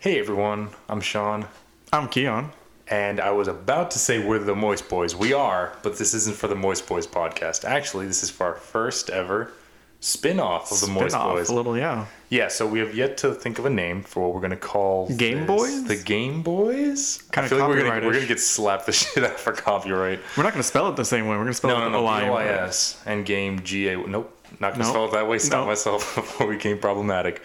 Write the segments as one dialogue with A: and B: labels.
A: Hey everyone, I'm Sean,
B: I'm Keon.
A: and I was about to say we're the Moist Boys. We are, but this isn't for the Moist Boys podcast. Actually, this is for our first ever spin off of the Moist
B: Spin-off,
A: Boys.
B: a little, yeah.
A: Yeah, so we have yet to think of a name for what we're going to call
B: Game
A: this.
B: Boys?
A: The Game Boys?
B: Kinda
A: I feel like we're gonna, we're gonna get slapped the shit out for copyright.
B: We're not going to spell it the same way. We're going to spell
A: No,
B: it
A: no, no. B-O-I-S and game G-A. Nope. Not going to
B: Nope.
A: spell it that way. Stop
B: Nope.
A: myself before we became problematic.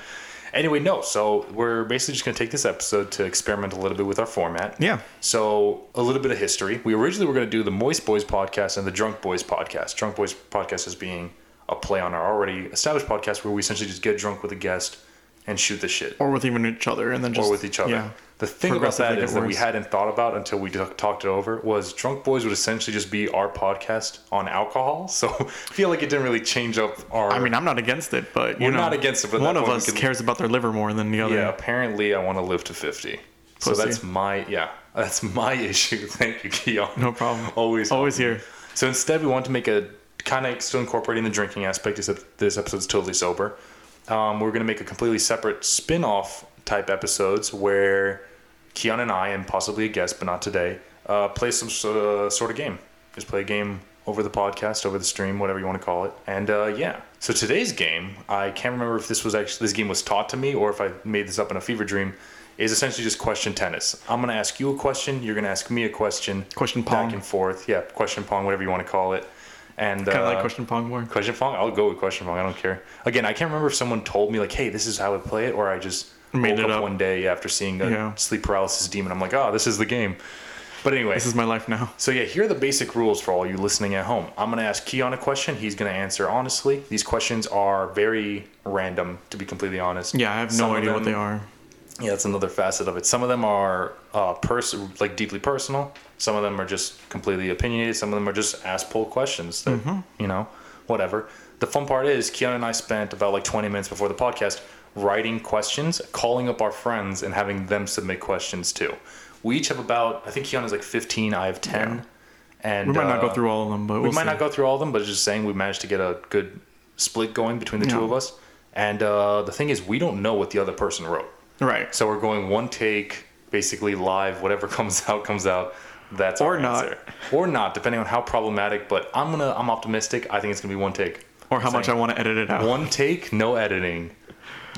A: Anyway, no. So we're basically just going to take this episode to experiment a little bit with our format.
B: Yeah.
A: So a little bit of history. We originally were going to do the Moist Boys podcast and the Drunk Boys podcast. Drunk Boys podcast is being a play on our already established podcast where we essentially just get drunk with a guest and shoot the shit
B: Or with even each other, and then just
A: or with each other.
B: Yeah.
A: The thing about that that we hadn't thought about until we t- talked it over was Drunk Boys would essentially just be our podcast on alcohol. So I feel like it didn't really change up our.
B: I mean, I'm not against it, but you
A: We're
B: know,
A: not against it, but
B: one of us
A: can-
B: cares about their liver more than the other.
A: yeah. Apparently, I want to live to fifty. So that's my yeah. That's my issue. Thank you, Keon.
B: No problem.
A: Always,
B: Always here.
A: So instead, we want to make a kind of still incorporating the drinking aspect, except this episode's totally sober. Um, we're going to make a completely separate spin off type episodes where Keon and I, and possibly a guest, but not today, uh, play some sort of, sort of game. Just play a game over the podcast, over the stream, whatever you want to call it. And uh, yeah. So today's game, I can't remember if this was actually, this game was taught to me or if I made this up in a fever dream, is essentially just question tennis. I'm going to ask you a question, you're going to ask me a question.
B: Question
A: Back
B: pong.
A: and forth. Yeah, question pong, whatever you want to call it. And
B: Kind of
A: uh,
B: like question pong more.
A: Question Pong? I'll go with Question Pong. I don't care. Again, I can't remember if someone told me, like, hey, this is how I play it, or I just
B: Made
A: woke
B: it
A: up,
B: up.
A: one day after seeing a
B: Yeah.
A: sleep paralysis demon. I'm like, oh, this is the game. But anyway,
B: This is my life now.
A: so yeah, here are the basic rules for all you listening at home. I'm gonna ask Keon a question. He's gonna answer honestly. These questions are very random, to be completely honest.
B: Yeah, I have no
A: of
B: idea what they are.
A: Yeah, that's another facet of it. Some of them are uh, pers- like deeply personal. Some of them are just completely opinionated. Some of them are just ask pull questions. That,
B: Mm-hmm.
A: You know, whatever. The fun part is, Keon and I spent about like 20 minutes before the podcast writing questions, calling up our friends, and having them submit questions too. We each have about, I think Keon has like 15, I have 10.
B: Yeah.
A: And
B: We might not
A: uh,
B: go through all of them, but
A: we
B: we'll
A: might
B: see.
A: not go through all of them, but just saying we managed to get a good split going between the two of us. And uh, the thing is, we don't know what the other person wrote.
B: Right.
A: So we're going one take, basically live. Whatever comes out, comes out. That's
B: Or
A: our
B: not.
A: answer. or not, depending on how problematic. But I'm gonna, I'm optimistic. I think it's gonna be one take.
B: Or how much I want to edit it out.
A: One take, no editing.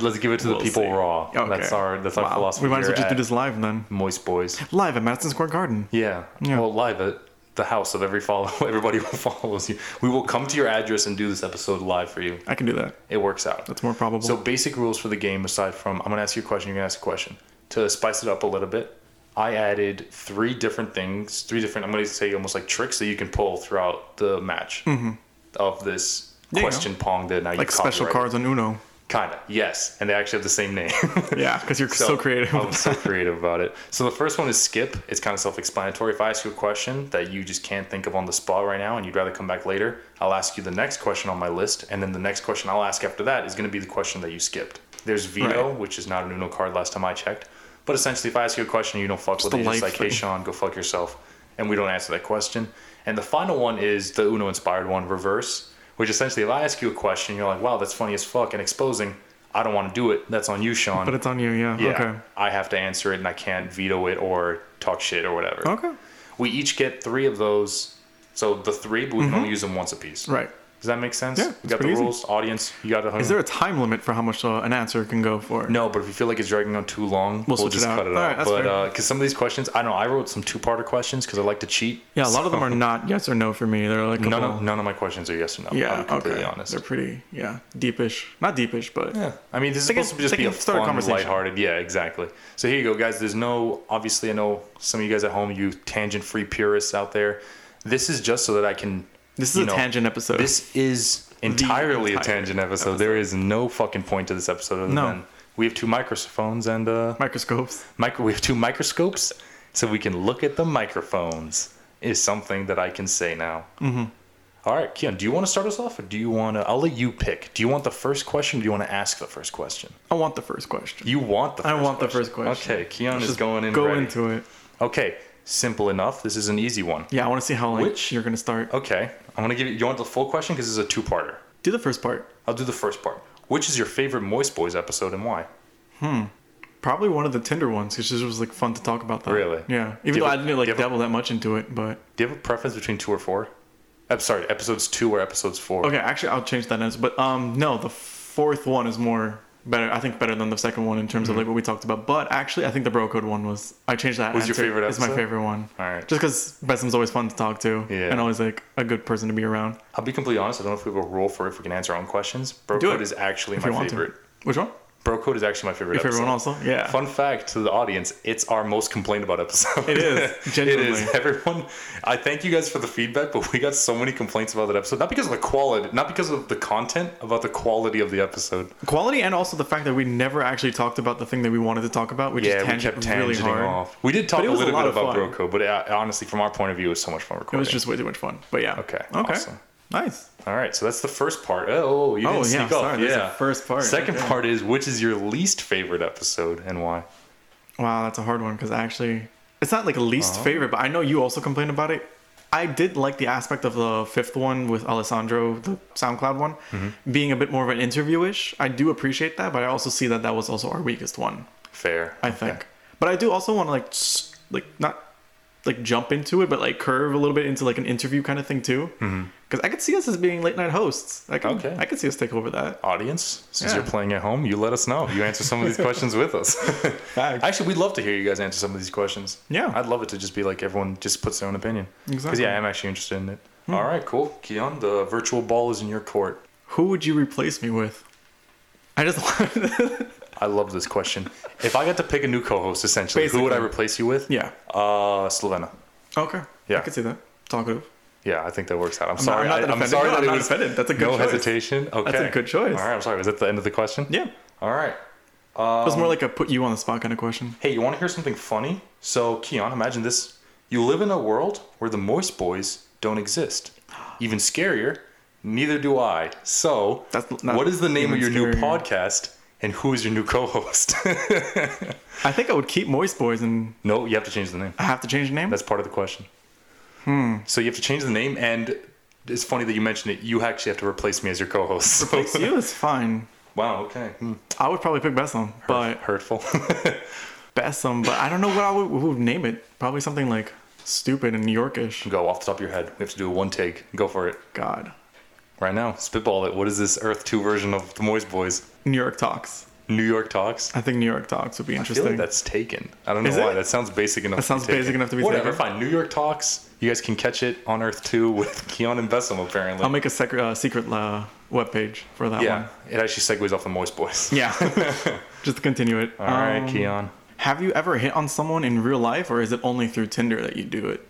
A: Let's give it to
B: We'll
A: the people
B: see.
A: raw.
B: Okay.
A: That's our, that's our philosophy.
B: We might as well just do this live then.
A: Moist Boys.
B: Live at Madison Square Garden.
A: Yeah.
B: Yeah.
A: Well, live at the house of every follow, everybody who follows you. We will come to your address and do this episode live for you.
B: I can do that.
A: It works out.
B: That's more probable.
A: So basic rules for the game, aside from I'm gonna ask you a question, you're gonna ask a question. To spice it up a little bit, I added three different things, three different I'm gonna say almost like tricks that you can pull throughout the match mm-hmm. of this
B: There you go.
A: question pong that now you
B: like special cards on Uno.
A: Kinda, yes, and they actually have the same name.
B: Yeah, because you're so, creative.
A: I'm so creative about it. So the first one is skip. It's kind of self-explanatory. If I ask you a question that you just can't think of on the spot right now and you'd rather come back later, I'll ask you the next question on my list, and then the next question I'll ask after that is going to be the question that you skipped. There's veto,
B: Right.
A: which is not an Uno card last time I checked. But essentially, if I ask you a question and you don't fuck with
B: a
A: it, just
B: life
A: like, hey. Sean, go fuck yourself. And we don't answer that question. And the final one is the Uno inspired one, reverse, which essentially, if I ask you a question, you're like, wow, that's funny as fuck and exposing. I don't want to do it. That's on you, Sean.
B: but it's on you, yeah.
A: Yeah,
B: Okay.
A: I have to answer it and I can't veto it or talk shit or whatever.
B: Okay.
A: We each get three of those. So the three, but we can only use them once a
B: Mm-hmm. Right.
A: Does that make sense?
B: Yeah,
A: You got the
B: easy.
A: rules, audience. You got the.
B: Is there a time limit for how much uh, an answer can go for?
A: No, but if you feel like it's dragging on too long, we'll,
B: switch
A: just
B: it
A: cut it
B: All
A: out.
B: right,
A: but because some of these questions, I don't know. I wrote some two-parter questions because I like to cheat.
B: Yeah, a lot of them are not yes or no for me. They're like
A: None of none of my questions are yes or no.
B: yeah,
A: I'll be completely
B: okay.
A: honest.
B: They're pretty yeah deepish. Not deepish, but
A: Yeah, I mean, this is supposed to just be a
B: start a
A: fun,
B: conversation.
A: lighthearted. Yeah, exactly. So here you go, guys. There's no, obviously, I know some of you guys at home, you tangent-free purists out there. This is just so that I can.
B: This is
A: you
B: a
A: know,
B: tangent episode.
A: This is entirely a tangent episode. There is no fucking point to this episode other
B: No.
A: than we have two microphones and uh,
B: Microscopes.
A: micro. We have two microscopes, so we can look at the microphones. Is something that I can say now. Mm-hmm. All right, Keon, do you want to start us off, or do you want to? I'll let you pick. Do you want the first question? or Do you want to ask the first question?
B: I want the first question.
A: You want the First I
B: want the first question.
A: Okay, Keon
B: Let's
A: is going in
B: Go
A: ready.
B: into it.
A: Okay, simple enough. This is an easy one.
B: Yeah, I want to see how like
A: Which-
B: you're gonna start.
A: Okay, I'm gonna give you. You want the full question because this is a two-parter.
B: Do the first part.
A: I'll do the first part. Which is your favorite Moist Boys episode and why? Hmm.
B: Probably one of the Tinder ones because it was like fun to talk about that.
A: Really?
B: Yeah.
A: Do
B: Even
A: you
B: though
A: have
B: I
A: a-
B: didn't like
A: do you have a-
B: dabble that much into it, but
A: Do you have a preference between two or four? I'm sorry, episodes two or episodes four?
B: okay. Actually, I'll change that answer. But um, no, the fourth one is more better. I think better than the second one in terms of like what we talked about. But actually, I think the bro code one was. I changed that.
A: Mm-hmm. Was your
B: favorite?
A: favorite
B: It's my favorite one.
A: All right.
B: Just because Bessem's always fun to talk to.
A: Yeah.
B: And always like a good person to be around.
A: I'll be completely honest. I don't know if we have a rule for if we can answer our own questions. Bro
B: Do
A: Code
B: it,
A: is actually
B: If
A: my favorite.
B: to. Which one?
A: Bro Code is actually my favorite.
B: Your favorite
A: episode.
B: one also? Yeah.
A: Fun fact to the audience: it's our most complained about episode.
B: It is,
A: it is. Everyone, I thank you guys for the feedback, but we got so many complaints about that episode. Not because of the quality, not because of the content, about the quality of the episode.
B: Quality and also the fact that we never actually talked about the thing that we wanted to talk about. We
A: yeah,
B: just
A: we kept
B: really
A: tangenting
B: hard.
A: off. We did talk a
B: it was a
A: little bit about. Bro Code, but uh, honestly, from our point of view, it was so much fun recording.
B: It was just way too much fun. But yeah.
A: Okay,
B: Okay.
A: awesome.
B: Nice.
A: All right, so that's the first part. Oh, you didn't
B: Oh, yeah,
A: sneak off.
B: sorry, that's the
A: yeah,
B: first part.
A: Second
B: Okay.
A: part is which is your least favorite episode and why?
B: Wow, that's a hard one because actually, it's not like a least
A: Oh.
B: favorite, but I know you also complained about it. I did like the aspect of the fifth one with Alessandro, the SoundCloud one,
A: Mm-hmm.
B: being a bit more of an interview-ish. I do appreciate that, but I also see that that was also our weakest one.
A: Fair.
B: I
A: Okay.
B: think. But I do also want to like like not like jump into it, but like curve a little bit into like an interview kind of thing too. Because I could see us as being late night hosts. I could,
A: Mm-hmm. Okay.
B: I could see us take over that.
A: Audience, since
B: Yeah.
A: you're playing at home, you let us know. You answer some of these questions with us. Actually, we'd love to hear you guys answer some of these questions.
B: Yeah.
A: I'd love it to just be like everyone just puts their own opinion.
B: Exactly.
A: Because yeah, I'm actually interested in it. All right, cool. Keon, the virtual ball is in your court.
B: Who would you replace me with? I just
A: I love this question. If I got to pick a new co-host, essentially, who would I replace you with?
B: yeah.
A: Uh, Slovena.
B: Okay.
A: Yeah.
B: I could see that. Talkative.
A: Yeah, I think that works out. I'm,
B: not-
A: sorry.
B: I'm not
A: I, am sorry
B: No,
A: that
B: I'm
A: it
B: not
A: was
B: offended. That's a good
A: no
B: choice.
A: hesitation. Okay, That's
B: a good choice.
A: All right, I'm sorry. Was that the end of the question?
B: Yeah.
A: All right.
B: it was more like a put you on the spot kind of question.
A: Hey, you want to hear something funny? So, Keon, imagine this. You live in a world where the Moist Boys don't exist. Even scarier, neither do I. So,
B: That's not
A: what is the name of your
B: even
A: new podcast and who is your new co host?
B: I think I would keep Moist Boys and
A: no, you have to change the name.
B: I have to change the name.
A: That's part of the question. Hmm. So, you have to change the name, and it's funny that you mentioned it. You actually have to replace me as your co host.
B: Replace you is fine.
A: wow, okay. Hmm.
B: I would probably pick Bessem, but
A: Hurtful.
B: Bessem, but I don't know what I would, would name it. Probably something like stupid and New Yorkish.
A: Go off the top of your head. We have to do a one take. Go for it.
B: God.
A: Right now. Spitball it. What is this Earth 2 version of the Moist Boys?
B: New York Talks.
A: New York Talks?
B: I think New York Talks would be
A: I feel
B: interesting.
A: like that's taken. I don't know
B: Is
A: why.
B: it?
A: That sounds basic enough.
B: That sounds
A: be taken.
B: basic enough to be
A: Whatever,
B: taken.
A: fine. New York Talks. You guys can catch it on Earth 2 with Keon and Bessem, apparently.
B: I'll make a sec- uh, secret uh, webpage for that
A: yeah,
B: one.
A: Yeah, it actually segues off the Moist Boys.
B: Yeah. Just to continue it.
A: All right,
B: Um,
A: Keon.
B: Have you ever hit on someone in real life, or is it only through Tinder that you do it?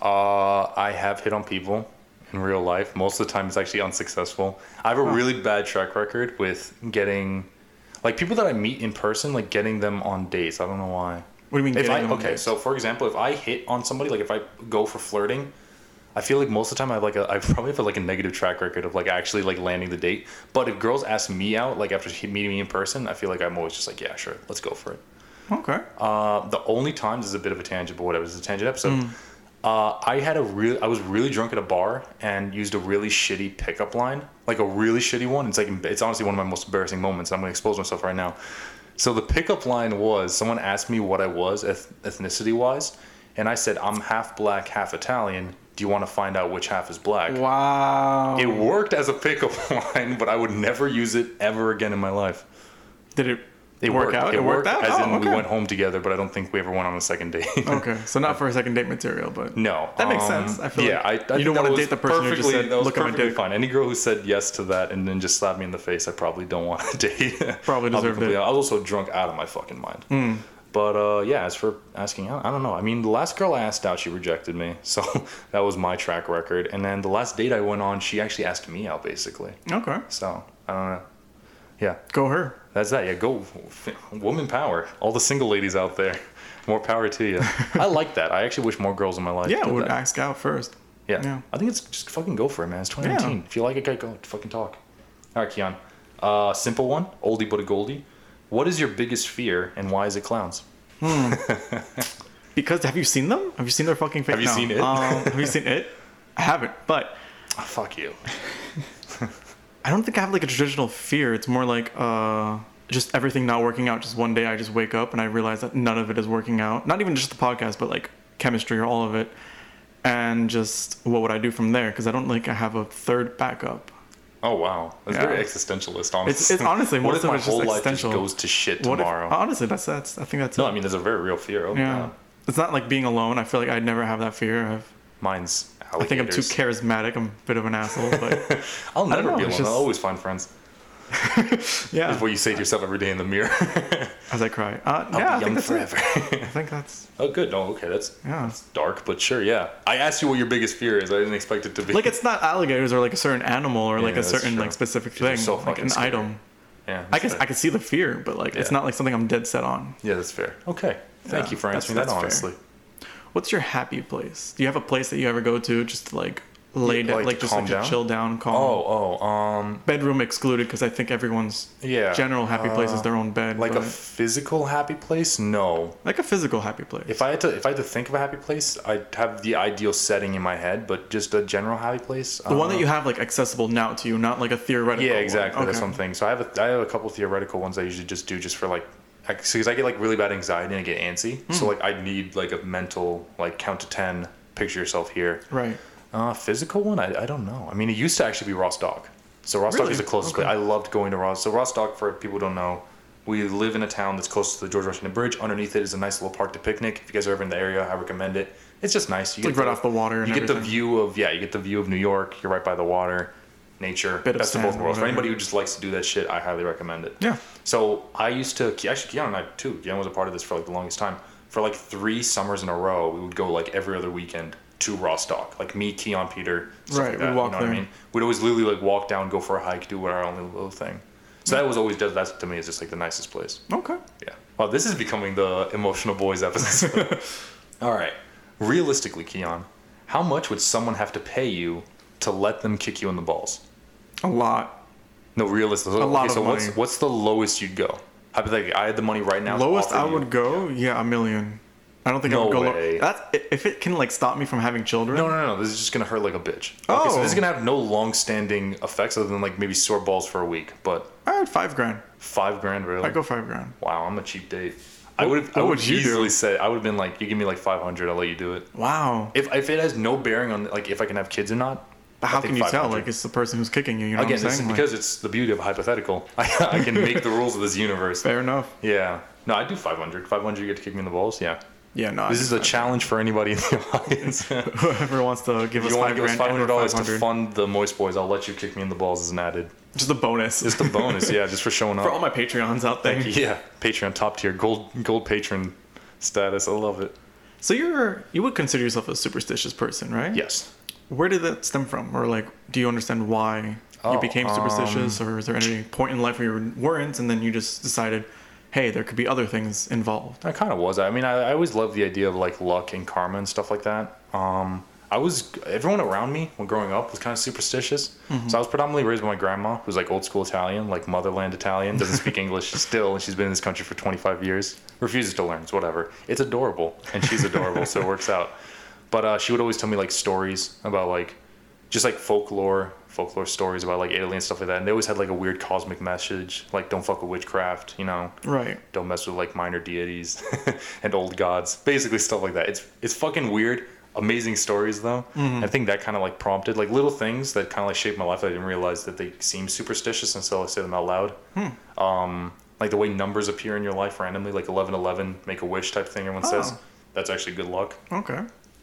A: Uh, I have hit on people in real life. Most of the time, it's actually unsuccessful. I have a really bad track record with getting, like, people that I meet in person, like, getting them on dates. I don't know why.
B: What do you mean?
A: If
B: getting
A: I
B: them on
A: okay,
B: dates?
A: so for example, if I hit on somebody, like if I go for flirting, I feel like most of the time I have like a I probably have like a negative track record of like actually like landing the date. But if girls ask me out, like after meeting me in person, I feel like I'm always just like, yeah, sure, let's go for it.
B: Okay.
A: Uh, the only times is a bit of a tangent, but whatever. It's a tangent episode.
B: Mm.
A: Uh, I had a real. I was really drunk at a bar and used a really shitty pickup line, like a really shitty one. It's like it's honestly one of my most embarrassing moments. I'm gonna expose myself right now. So the pickup line was someone asked me what I was eth- ethnicity wise, and I said I'm half black, half Italian. Do you want to find out which half is black?
B: Wow.
A: It worked as a pickup line, but I would never use it ever again in my life.
B: Did it,
A: It
B: work
A: worked.
B: out?
A: It, worked,
B: out.
A: as
B: oh,
A: in
B: okay.
A: we went home together, but I don't think we ever went on a second date.
B: okay, so not for a second date material, but
A: No,
B: That makes
A: um,
B: sense. I feel
A: yeah,
B: like
A: I, I
B: you don't wanna date the person who just said,
A: that was
B: "Look at my dick."
A: fine. Any girl who said yes to that and then just slapped me in the face, I probably don't want to date.
B: Probably deserved it.
A: I was also drunk out of my fucking mind.
B: Hmm.
A: But uh, yeah, as for asking out, I don't know. I mean, the last girl I asked out, she rejected me, so that was my track record. And then the last date I went on, she actually asked me out, basically.
B: okay,
A: So I don't know. Yeah,
B: go her.
A: That's that. Yeah, go woman power. All the single ladies out there, more power to you. I like that. I actually wish more girls in my life.
B: Yeah, would
A: that.
B: ask out first.
A: Yeah.
B: Yeah.
A: I think it's just fucking go for it, man. It's 2019. If you like it, go, go fucking talk. All right, Keon. Uh, simple one, oldie but a goldie. What is your biggest fear and why is it clowns?
B: Because have you seen them? Have you seen their fucking face?
A: Have you
B: No.
A: seen it?
B: Um, have you seen it? I haven't, but
A: Oh, fuck you.
B: I don't think I have like a traditional fear. It's more like uh, just everything not working out. Just one day, I just wake up and I realize that none of it is working out. Not even just the podcast, but like chemistry or all of it. And just what would I do from there? Because I don't like I have a third backup.
A: Oh wow, that's
B: Yeah.
A: very existentialist. Honestly,
B: It's- it's honestly,
A: what if
B: of
A: my whole life just goes to shit
B: What if-
A: tomorrow?
B: honestly, that's that's. I think that's
A: no,
B: it.
A: I mean there's a very real fear. Oh,
B: yeah.
A: God.
B: It's not like being alone. I feel like I'd never have that fear. I've,
A: mine's
B: I think I'm too charismatic. I'm a bit of an asshole, but
A: I'll never
B: know,
A: be alone.
B: just-
A: I'll always find friends.
B: yeah.
A: Is what you say to yourself every day in the mirror.
B: As I cry. Uh,
A: I'll
B: yeah,
A: be young forever.
B: I think that's
A: oh, good. No, okay. That's
B: yeah.
A: that's dark, but sure. Yeah. I asked you what your biggest fear is. I didn't expect it to be.
B: Like it's not alligators or like a certain animal or like a certain
A: true.
B: like specific thing,
A: so
B: like an
A: scary.
B: item.
A: yeah.
B: I can
A: fair.
B: I can see the fear, but like it's not like something I'm dead set on.
A: Yeah, that's fair. Okay. Thank
B: Yeah,
A: you for answering that
B: honestly. fair. What's your happy place? Do you have a place that you ever go to just to like lay down,
A: like
B: like, just like
A: down?
B: chill down, calm?
A: Oh, oh, um,
B: Bedroom excluded because I think everyone's
A: yeah.
B: general happy place is
A: Uh,
B: their own bed.
A: Like a physical happy place? No.
B: like a physical happy place.
A: If I had to, if I had to think of a happy place, I'd have the ideal setting in my head, but just a general happy place.
B: the one that you have like accessible now to you, not like a theoretical.
A: Yeah,
B: one.
A: exactly. That's
B: Okay.
A: something. So I have a, I have a couple theoretical ones I usually just do just for like, because I get like really bad anxiety and I get antsy.
B: Hmm.
A: So like I need like a mental like count to ten, picture yourself here.
B: Right.
A: Uh, physical one, I, I don't know. I mean, it used to actually be Ross Dock. So Ross Dock
B: Really?
A: is the closest
B: Okay.
A: place. I loved going to Ross Dock. So Ross Dock, for people who don't know, we live in a town that's close to the George Washington Bridge. Underneath it is a nice little park to picnic. If you guys are ever in the area, I recommend it. It's just nice. You
B: It's like right off the water and
A: You get the view of yeah, you get the view of New York. You're right by the water, nature,
B: Bit
A: best of both worlds. For anybody who just likes to do that shit, I highly recommend it.
B: Yeah.
A: So I used to actually Keon and I too. Keon was a part of this for like the longest time. For like three summers in a row, we would go like every other weekend to Ross Dock. Like me, Keon, Peter,
B: Right,
A: like
B: we'd walk
A: you know what I mean? We'd always literally like walk down, go for a hike, do our own little thing. So that was always that to me is just like the nicest place.
B: Okay.
A: Yeah. Well, this is becoming the emotional boys episode. All right. Realistically, Keon, how much would someone have to pay you to let them kick you in the balls?
B: A lot.
A: No, realistically.
B: A lot
A: okay,
B: of
A: so what's
B: money.
A: what's the lowest you'd go? Hypothetically, I had the money right now.
B: Lowest I
A: you-
B: would go, yeah, a million. I don't think I
A: No
B: would go
A: way.
B: low. That's if it can like stop me from having children.
A: No, no, no. This is just gonna hurt like a bitch. Okay, so
B: Oh.
A: this is oh. gonna have no long-standing effects other than like maybe sore balls for a week. But
B: I had five grand.
A: five grand, really?
B: I go five grand.
A: Wow, I'm a cheap date. I would have. I would
B: do?
A: easily say. I would have been like, you give me like 500, I'll let you do it.
B: Wow.
A: If if it has no bearing on like if I can have kids or not.
B: But how can you tell? Like it's the person who's kicking you. You know
A: Again,
B: what I'm saying? Like,
A: because it's the beauty of a hypothetical. I, I can make the rules of this universe.
B: fair enough.
A: Yeah. No, I do 500. 500, you get to kick me in the balls. Yeah.
B: Yeah, no.
A: This
B: I
A: is a challenge for anybody in the audience.
B: Whoever wants to give
A: If
B: us
A: you want to give us five hundred dollars to fund the Moist Boys, I'll let you kick me in the balls as an added.
B: Just a bonus.
A: Just a bonus, yeah, just for showing up.
B: for all my Patreons out there.
A: Yeah, Patreon top tier, gold gold patron status. I love it.
B: So you're you would consider yourself a superstitious person, right?
A: Yes.
B: Where did that stem from, or like, do you understand why
A: Oh,
B: you became superstitious, or is there any point in life where you weren't, and then you just decided, hey, there could be other things involved?
A: I kind of was. I mean, I, I always loved the idea of like luck and karma and stuff like that. Um, I was everyone around me when growing up was kind of superstitious. So I was predominantly raised by my grandma, who's like old school Italian, like motherland Italian, doesn't speak English still, and she's been in this country for 25 years. Refuses to learn. It's whatever. It's adorable, and she's adorable, so it works out. But uh, she would always tell me like stories about like just like folklore, folklore stories about like Italy and stuff like that. And they always had like a weird cosmic message, like don't fuck with witchcraft, you know
B: Right.
A: don't mess with like minor deities and old gods basically stuff like that it's it's fucking weird amazing stories though i think that kind of like prompted like little things that kind of like shaped my life i didn't realize that they seem superstitious until i say them out loud Hmm. um like the way numbers appear in your life randomly like 1111 make a wish type thing everyone says
B: Oh.
A: that's actually good luck
B: Okay.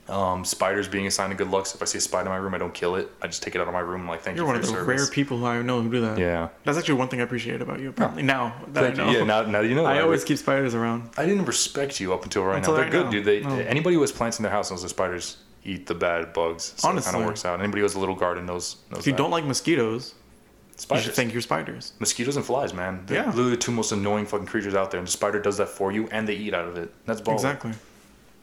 A: Um, spiders being a sign of good luck. So if I see a spider in my room, I don't kill it. I just take it out of my room. and like, thank
B: You're
A: you.
B: are one
A: for
B: of the
A: your
B: rare
A: service.
B: people I know who do that.
A: Yeah.
B: That's actually one thing I appreciate about you. Apparently now that
A: Thank
B: I
A: you.
B: know.
A: Yeah. Now, now you know.
B: I
A: that.
B: always keep spiders around.
A: I didn't respect you up until right
B: Until
A: now. They're
B: right
A: good,
B: now.
A: dude. They
B: No.
A: anybody who has plants in their house knows the spiders eat the bad bugs. So it
B: Honestly.
A: kind of works out. Anybody who has a little garden knows knows
B: If you
A: that.
B: don't like mosquitoes,
A: spiders,
B: you should thank your spiders.
A: mosquitoes and flies, man. They're
B: Yeah.
A: literally the two most annoying fucking creatures out there, and the spider does that for you, and they eat out of it. That's baller.
B: Exactly.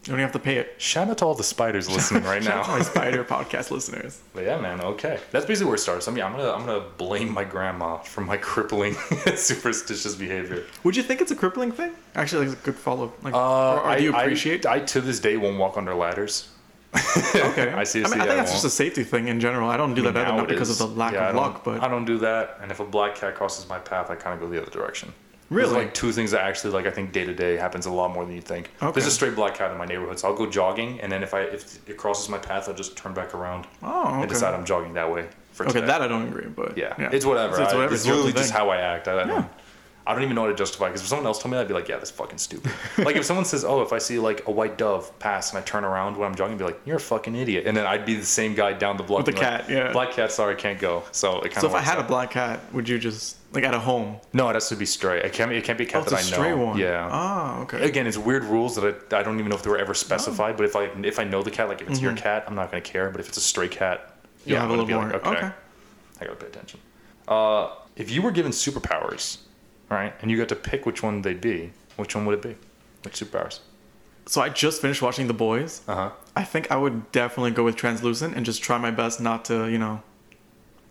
B: You don't even have to pay it.
A: Shout out to all the spiders listening right
B: Shout out to
A: now.
B: my spider podcast listeners.
A: But yeah, man. Okay, that's basically where it starts. I mean, I'm gonna I'm gonna blame my grandma for my crippling superstitious behavior.
B: Would you think it's a crippling thing? Actually, like, it's a good follow. Like,
A: Uh,
B: or, or do you
A: I- I-
B: appreciate?
A: I, to this day won't walk under ladders.
B: okay.
A: I see.
B: I mean, I
A: I
B: think that's just a safety thing in general. I don't do that either, not because
A: is.
B: of the lack
A: Yeah,
B: of luck, but
A: I don't do that. And if a black cat crosses my path, I kind of go the other direction.
B: Really?
A: like two things that actually like I think day to day happens a lot more than you think.
B: Okay.
A: There's a stray black cat in my neighborhood, so I'll go jogging, and then if I if it crosses my path, I'll just turn back around
B: Oh, okay.
A: and decide I'm jogging that way for
B: Okay,
A: today.
B: that I don't agree, but
A: yeah. it's whatever.
B: It's,
A: I-
B: whatever.
A: It's
B: It's
A: literally just how I act. I, I don't. I don't even know how to justify because if someone else told me that, I'd be like, yeah, that's fucking stupid. like if someone says, oh, if I see like a white dove pass and I turn around when I'm jogging, I'd be like, you're a fucking idiot. And then I'd be the same guy down the block.
B: With the
A: being like,
B: cat, yeah.
A: Black cat, sorry, can't go. So it kind of.
B: So if I had a black cat, would you just like at a home?
A: no, it has to be stray. It can't. Be, it can't be a cat
B: Oh, it's
A: that
B: a
A: I
B: stray
A: know.
B: one.
A: Yeah.
B: Oh, okay.
A: Again, it's weird rules that I, I don't even know if they were ever specified.
B: Oh.
A: But if I if I know the cat, like if it's your cat, I'm not gonna care. But if it's a stray cat, yeah,
B: have a little more.
A: like, okay,
B: Okay.
A: I gotta pay attention. Uh, if you were given superpowers, right, and you got to pick which one they'd be, which one would it be? Which superpowers?
B: So I just finished watching The Boys.
A: Uh huh.
B: I think I would definitely go with translucent and just try my best not to, you know,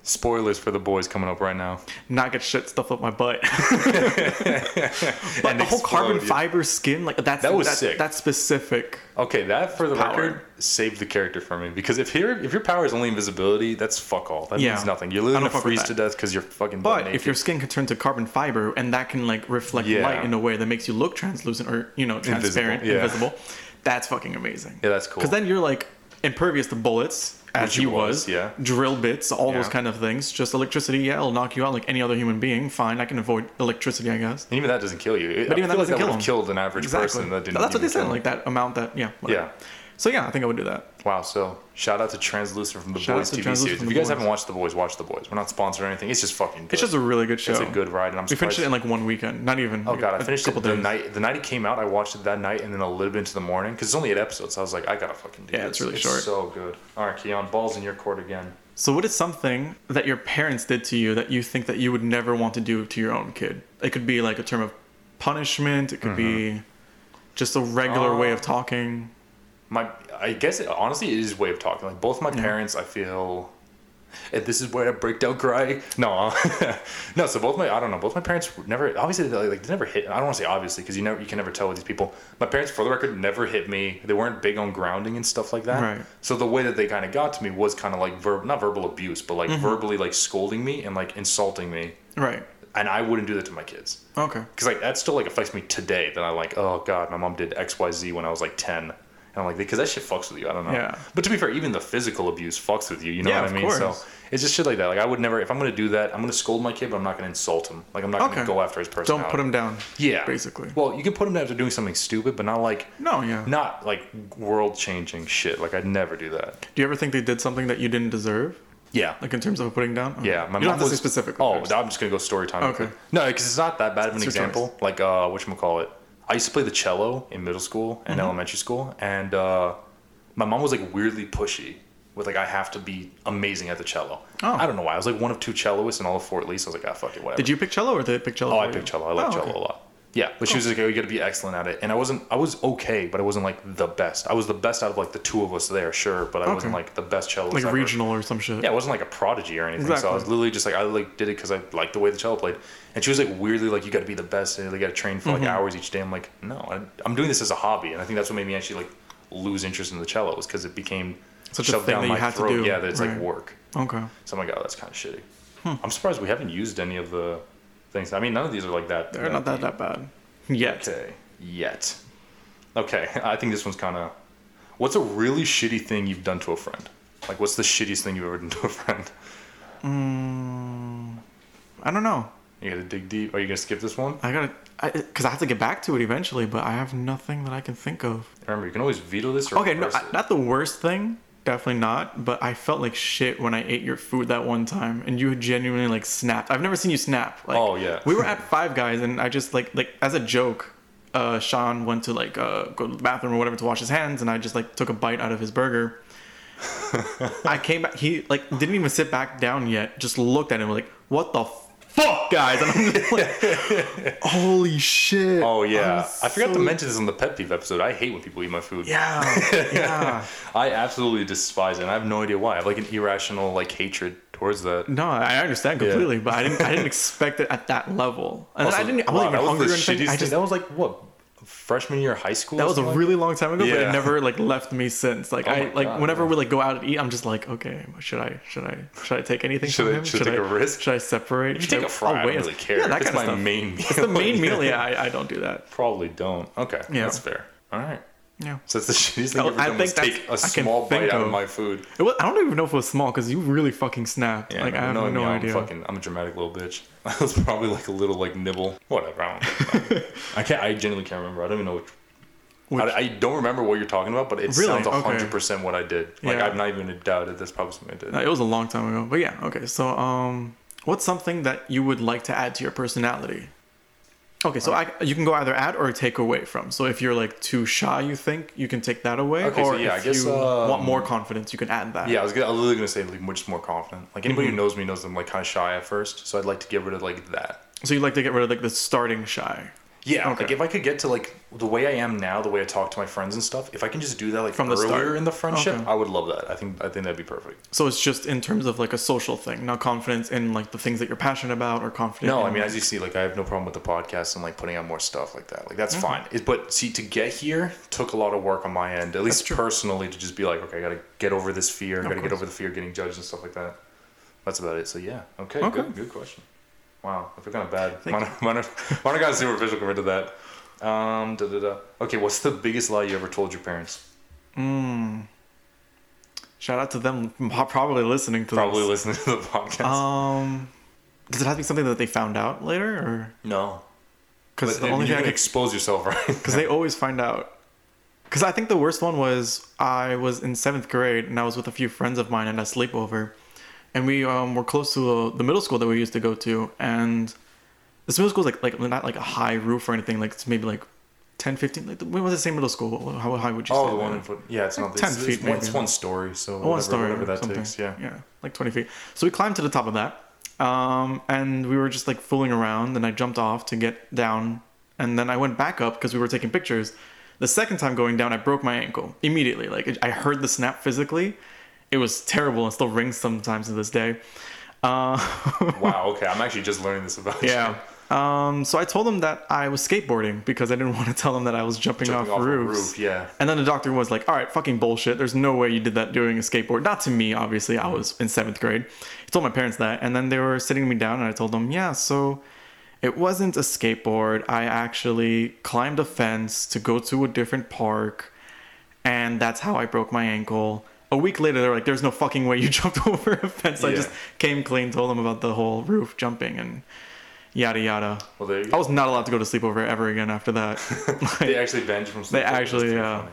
A: Spoilers for the boys coming up right now.
B: not get shit stuffed up my butt. but
A: And
B: the whole carbon
A: yeah.
B: fiber skin, like that's
A: That was
B: that-
A: sick.
B: That's specific.
A: Okay, that for the
B: Power.
A: record saved the character for me because if your if your power is only invisibility, that's fuck all. That
B: Yeah.
A: means nothing. You're literally gonna freeze to death because you're fucking.
B: But if your skin can turn to carbon fiber and that can like reflect
A: Yeah.
B: light in a way that makes you look translucent or you know transparent,
A: yeah.
B: invisible, that's fucking amazing.
A: yeah, that's cool.
B: Because then you're like impervious to bullets, as
A: Which
B: he was,
A: was, yeah.
B: drill bits, all those kind of things. Just electricity, yeah, it'll knock you out like any other human being. Fine, I can avoid electricity, I guess.
A: And even that doesn't kill you.
B: But
A: I
B: even that
A: like
B: doesn't
A: that
B: kill him.
A: killed an average
B: Exactly.
A: person. That didn't
B: That's what they said, like that amount that, yeah. whatever.
A: Yeah.
B: So yeah, I think I would do that.
A: Wow. So shout out to Translucent from the
B: Shout
A: Boys TV series. If you guys
B: Boys.
A: haven't watched the Boys, watch the Boys. We're not sponsored or anything. It's just fucking. Good.
B: It's just a really good show.
A: It's a good ride, and I'm
B: We
A: surprised.
B: finished it in like one weekend, not even.
A: Oh god, I finished it the
B: days.
A: night the night it came out. I watched it that night and then a little bit into the morning because it's only eight episodes. So I was like, I gotta fucking do
B: Yeah,
A: this.
B: it's really short.
A: So good. All right, Keon, balls in your court again.
B: So what is something that your parents did to you that you think that you would never want to do to your own kid? It could be like a term of punishment. It could be just a regular way of
A: Mm-hmm. Uh,
B: talking.
A: My, I guess it, honestly, it is a way of talking. Like both my parents, I feel. And this is where I break down cry. No, no. So both my, I don't know. Both my parents never, obviously, they, like they never hit. I don't want to say obviously because you never, you can never tell with these people. My parents, for the record, never hit me. They weren't big on grounding and stuff like that.
B: Right.
A: So the way that they kind of got to me was kind of like verb, not verbal abuse, but
B: Mm-hmm.
A: like verbally like scolding me and like insulting me.
B: Right.
A: And I wouldn't do that to my kids
B: Okay.
A: because like that still like affects me today. That I like, oh god, my mom did X Y Z when I was like ten, and I'm like, because that shit fucks with you. I don't know.
B: Yeah.
A: But to be fair, even the physical abuse fucks with you. You know
B: Yeah,
A: what I mean? So it's just shit like that. Like I would never, if I'm gonna do that, I'm gonna scold my kid, but I'm not gonna insult him. Like I'm not
B: Okay.
A: gonna go after his personality.
B: Don't put him down.
A: Yeah.
B: Basically.
A: Well, you can put him down after doing something stupid, but not like.
B: No, yeah.
A: Not like world changing shit. Like I'd never do that.
B: Do you ever think they did something that you didn't deserve?
A: Yeah.
B: Like in terms of putting down? Okay.
A: Yeah, my
B: you don't
A: mom was
B: say specific.
A: Oh. I'm just gonna go story time.
B: Okay.
A: No, because it's not that bad of an
B: It's
A: example. Like uh, what call it? I used to play the cello in middle school and
B: Mm-hmm.
A: elementary school, and uh, my mom was like weirdly pushy with like I have to be amazing at the cello.
B: Oh.
A: I don't know why. I was like one of two celloists in all of Fort Lee, so I was like, ah, fuck it, whatever.
B: Did you pick cello or did they pick cello?
A: Oh, I
B: you?
A: picked cello. I like
B: Oh,
A: cello
B: okay.
A: a lot. Yeah, but she was like, "Oh, you got to be excellent at it," and I wasn't. I was okay, but I wasn't like the best. I was the best out of like the two of us there, sure, but I wasn't like the best cello.
B: Like regional or some shit.
A: Yeah, it wasn't like a prodigy or anything. So I was literally just like I like did it because I liked the way the cello played, and she was like weirdly like you got to be the best and you got to train for like
B: Mm-hmm.
A: hours each day. I'm like no, I, I'm doing this as a hobby, and I think that's what made me actually like lose interest in the cello was because it became
B: Such a
A: shoved
B: thing
A: down
B: that you
A: my
B: had to
A: throat.
B: do.
A: Yeah, that it's
B: Right.
A: like work.
B: Okay.
A: So I'm like, oh, that's kind of shitty.
B: Hmm.
A: I'm surprised we haven't used any of the things. I mean, none of these are like that.
B: They're not that that bad. Yet.
A: Okay, yet. Okay, I think this one's kind of. What's a really shitty thing you've done to a friend? Like, what's the shittiest thing you've ever done to a friend?
B: Mm, I don't know.
A: You gotta dig deep. Are you gonna skip this one?
B: I gotta, because I, have to get back to it eventually, but I have nothing that I can think of.
A: Remember, you can always veto this or
B: Okay, no, I, not the worst thing. Definitely not. But I felt like shit when I ate your food that one time, and you had genuinely like snapped. I've never seen you snap. Like,
A: Oh, yeah.
B: We were at Five Guys, and I just like like as a joke, uh, Sean went to like uh, go to the bathroom or whatever to wash his hands, and I just like took a bite out of his burger. I came back. He like didn't even sit back down yet. Just looked at him like, "What the fuck, guys?" And I'm just like, "Holy shit!"
A: Oh yeah,
B: I'm
A: I forgot to mention this on the pet peeve episode. I hate when people eat my food.
B: Yeah, yeah.
A: I absolutely despise it. and I have no idea why. I have like an irrational like hatred towards that.
B: No, I understand
A: Yeah.
B: completely, but I didn't. I didn't expect it at that level, and
A: Also,
B: I didn't. I
A: wow,
B: wasn't even
A: was
B: hungry or anything. I just
A: that was like what freshman year of high school.
B: That was a
A: like
B: really long time ago, but
A: Yeah.
B: it never like left me since. Like
A: Oh
B: I like
A: God,
B: whenever
A: yeah.
B: we like go out and eat, I'm just like, okay, should I should I should I take anything
A: Should
B: from
A: I-
B: him?
A: should I take a risk?
B: Should I separate?
A: If you
B: Should
A: take
B: I-
A: a fry, I don't really care.
B: Yeah, that
A: It's
B: kind of
A: my
B: stuff.
A: main meal.
B: It's the main meal. Yeah, I, I don't do that.
A: Probably don't. Okay,
B: Yeah.
A: that's fair. All right.
B: Yeah.
A: So that's the shittiest thing I've ever
B: I
A: done was
B: think
A: take a small
B: think
A: bite out of
B: of-
A: my food.
B: It was, I don't even know if it was small because you really fucking snapped.
A: Yeah,
B: like I have
A: knowing
B: no
A: me, I'm
B: idea.
A: Fucking, I'm a dramatic little bitch. That was probably like a little like nibble. Whatever. I don't. know. I can't. I genuinely can't remember. I don't even know which.
B: Which-
A: I, I don't remember what you're talking about, but it
B: Really?
A: sounds
B: Okay.
A: hundred percent what I did. Like
B: Yeah.
A: I'm not even a doubt that that's probably something I did.
B: Uh, it was a long time ago, but yeah. Okay, so um, what's something that you would like to add to your personality? Okay, so I, you can go either add or take away from. So if you're like too shy, you think you can take that away,
A: Okay, so
B: or
A: yeah, I
B: if
A: guess,
B: you
A: um,
B: want more confidence, you can add that.
A: Yeah, I was, gonna, I was literally gonna say like just more confident. Like anybody
B: Mm-hmm.
A: who knows me knows I'm like kind of shy at first, so I'd like to get rid of like that.
B: So you like to get rid of like the starting shy
A: Yeah,
B: Okay.
A: like if I could get to like the way I am now, the way I talk to my friends and stuff, if I can just do that like
B: From the
A: earlier in the friendship,
B: Okay.
A: I would love that. I think I think that'd be perfect.
B: So it's just in terms of like a social thing, not confidence in like the things that you're passionate about or confident.
A: No,
B: in,
A: I mean
B: like-
A: as you see, like I have no problem with the podcast and like putting out more stuff like that. Like that's
B: Mm-hmm.
A: fine. It, but see, to get here took a lot of work on my end, at least personally, to just be like, okay, I gotta get over this fear, I gotta get over the fear of getting judged and stuff like that. That's about it. So yeah, okay,
B: Okay.
A: good, good question. Wow, I feel kind of bad.
B: Thank
A: Mine, mine, are- mine are kind of superficial compared to that. Um, da, da, da. Okay, what's the biggest lie you ever told your parents?
B: shout out to them probably listening to
A: Probably
B: this.
A: listening to the podcast.
B: Um, does it have to be something that they found out later, or
A: no,
B: because the only thing I
A: can expose yourself, right?
B: because they always find out. Because I think the worst one was I was in seventh grade and I was with a few friends of mine at a sleepover, and we um, were close to uh the middle school that we used to go to, and this middle school is like like not like a high roof or anything, like it's maybe like 10, 15, like when was the same middle school? How high would you
A: Oh,
B: say?
A: the one foot. Yeah, it's
B: Like
A: not.
B: 10
A: It's,
B: feet
A: it's, one, it's one story, so
B: Oh,
A: whatever,
B: one story
A: whatever that
B: something.
A: takes. Yeah.
B: yeah, like twenty feet. So we climbed to the top of that, um, and we were just like fooling around. And I jumped off to get down, and then I went back up because we were taking pictures. The second time going down, I broke my ankle immediately. Like it, I heard the snap physically. It was terrible and still rings sometimes to this day. Uh,
A: Wow. Okay, I'm actually just learning this about
B: yeah.
A: you.
B: Um, so I told them that I was skateboarding because I didn't want to tell them that I was jumping,
A: Jumping
B: off,
A: off
B: roofs.
A: roof, yeah.
B: And then the doctor was like, "All right, fucking bullshit. There's no way you did that doing a skateboard." Not to me, obviously. I was in seventh grade. He told my parents that, and then they were sitting me down, and I told them, "Yeah, so it wasn't a skateboard. I actually climbed a fence to go to a different park, and that's how I broke my ankle." A week later, they're like, "There's no fucking way you jumped over a fence." I just came clean, told them about the whole roof jumping and yada yada.
A: Well, there
B: I was not allowed to go to sleepover ever again after that.
A: They actually banned you from.
B: They actually, yeah.
A: funny.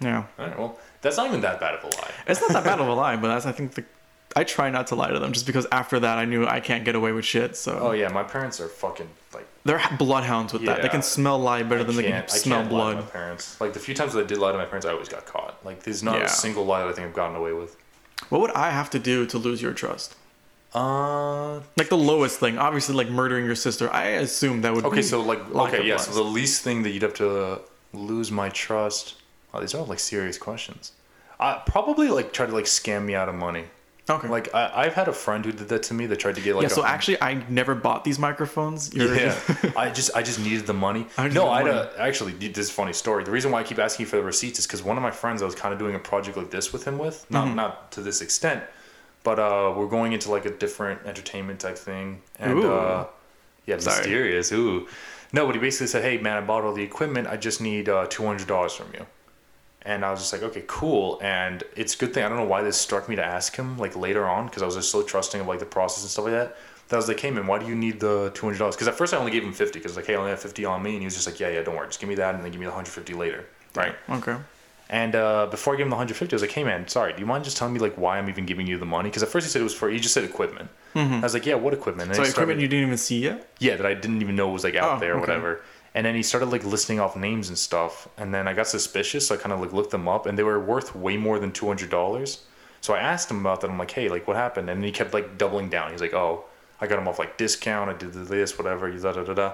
B: yeah.
A: All right. Well, that's not even that bad of a lie.
B: It's not that bad of a lie, but that's I think the I try not to lie to them just because after that I knew I can't get away with shit. So
A: Oh yeah, my parents are fucking like.
B: they're bloodhounds with that. They can smell lie better
A: I
B: than they can smell
A: can't lie to
B: blood.
A: my parents. Like the few times that I did lie to my parents, I always got caught. Like there's not
B: Yeah.
A: a single lie that I think I've gotten away with.
B: What would I have to do to lose your trust?
A: Uh.
B: Like the lowest thing, obviously, like murdering your sister. I assume that would
A: Okay, so like okay,
B: yes,
A: yeah. So the least thing that you'd have to lose my trust. Oh, these are all like serious questions. I probably like try to like scam me out of money.
B: Okay.
A: Like I, I've had a friend who did that to me. That tried to get like
B: yeah. So actually, I never bought these microphones. You're,
A: Yeah, I just I just needed the money.
B: I
A: no, I a, actually this is a funny story. The reason why I keep asking for the receipts is because one of my friends I was kind of doing a project like this with him with not
B: Mm-hmm.
A: not to this extent, but uh, we're going into like a different entertainment type thing and
B: Ooh.
A: uh, yeah,
B: Sorry.
A: mysterious. Ooh, no, but he basically said, "Hey man, I bought all the equipment. I just need uh, two hundred dollars from you." And I was just like, okay, cool. And it's a good thing. I don't know why this struck me to ask him like later on because I was just so trusting of like the process and stuff like that. That I was like, hey man, why do you need the two hundred dollars? Because at first I only gave him fifty because like, hey, I only have fifty on me, and he was just like, yeah, yeah, don't worry, just give me that, and then give me the hundred fifty later, right?
B: okay.
A: And uh, before I gave him the hundred fifty, I was like, hey man, sorry, do you mind just telling me like why I'm even giving you the money? Because at first he said it was for, he just said equipment. I was like, yeah, what equipment? And
B: So equipment
A: started-
B: you didn't even see yet.
A: yeah, that I didn't even know was like out
B: Oh,
A: there or
B: okay.
A: whatever. And then he started like listing off names and stuff, and then I got suspicious. So I kind of like looked them up, and they were worth way more than two hundred dollars. So I asked him about that. I'm like, hey, like what happened? And he kept like doubling down. He's like, oh, I got them off like discount. I did this, whatever. Da da da da.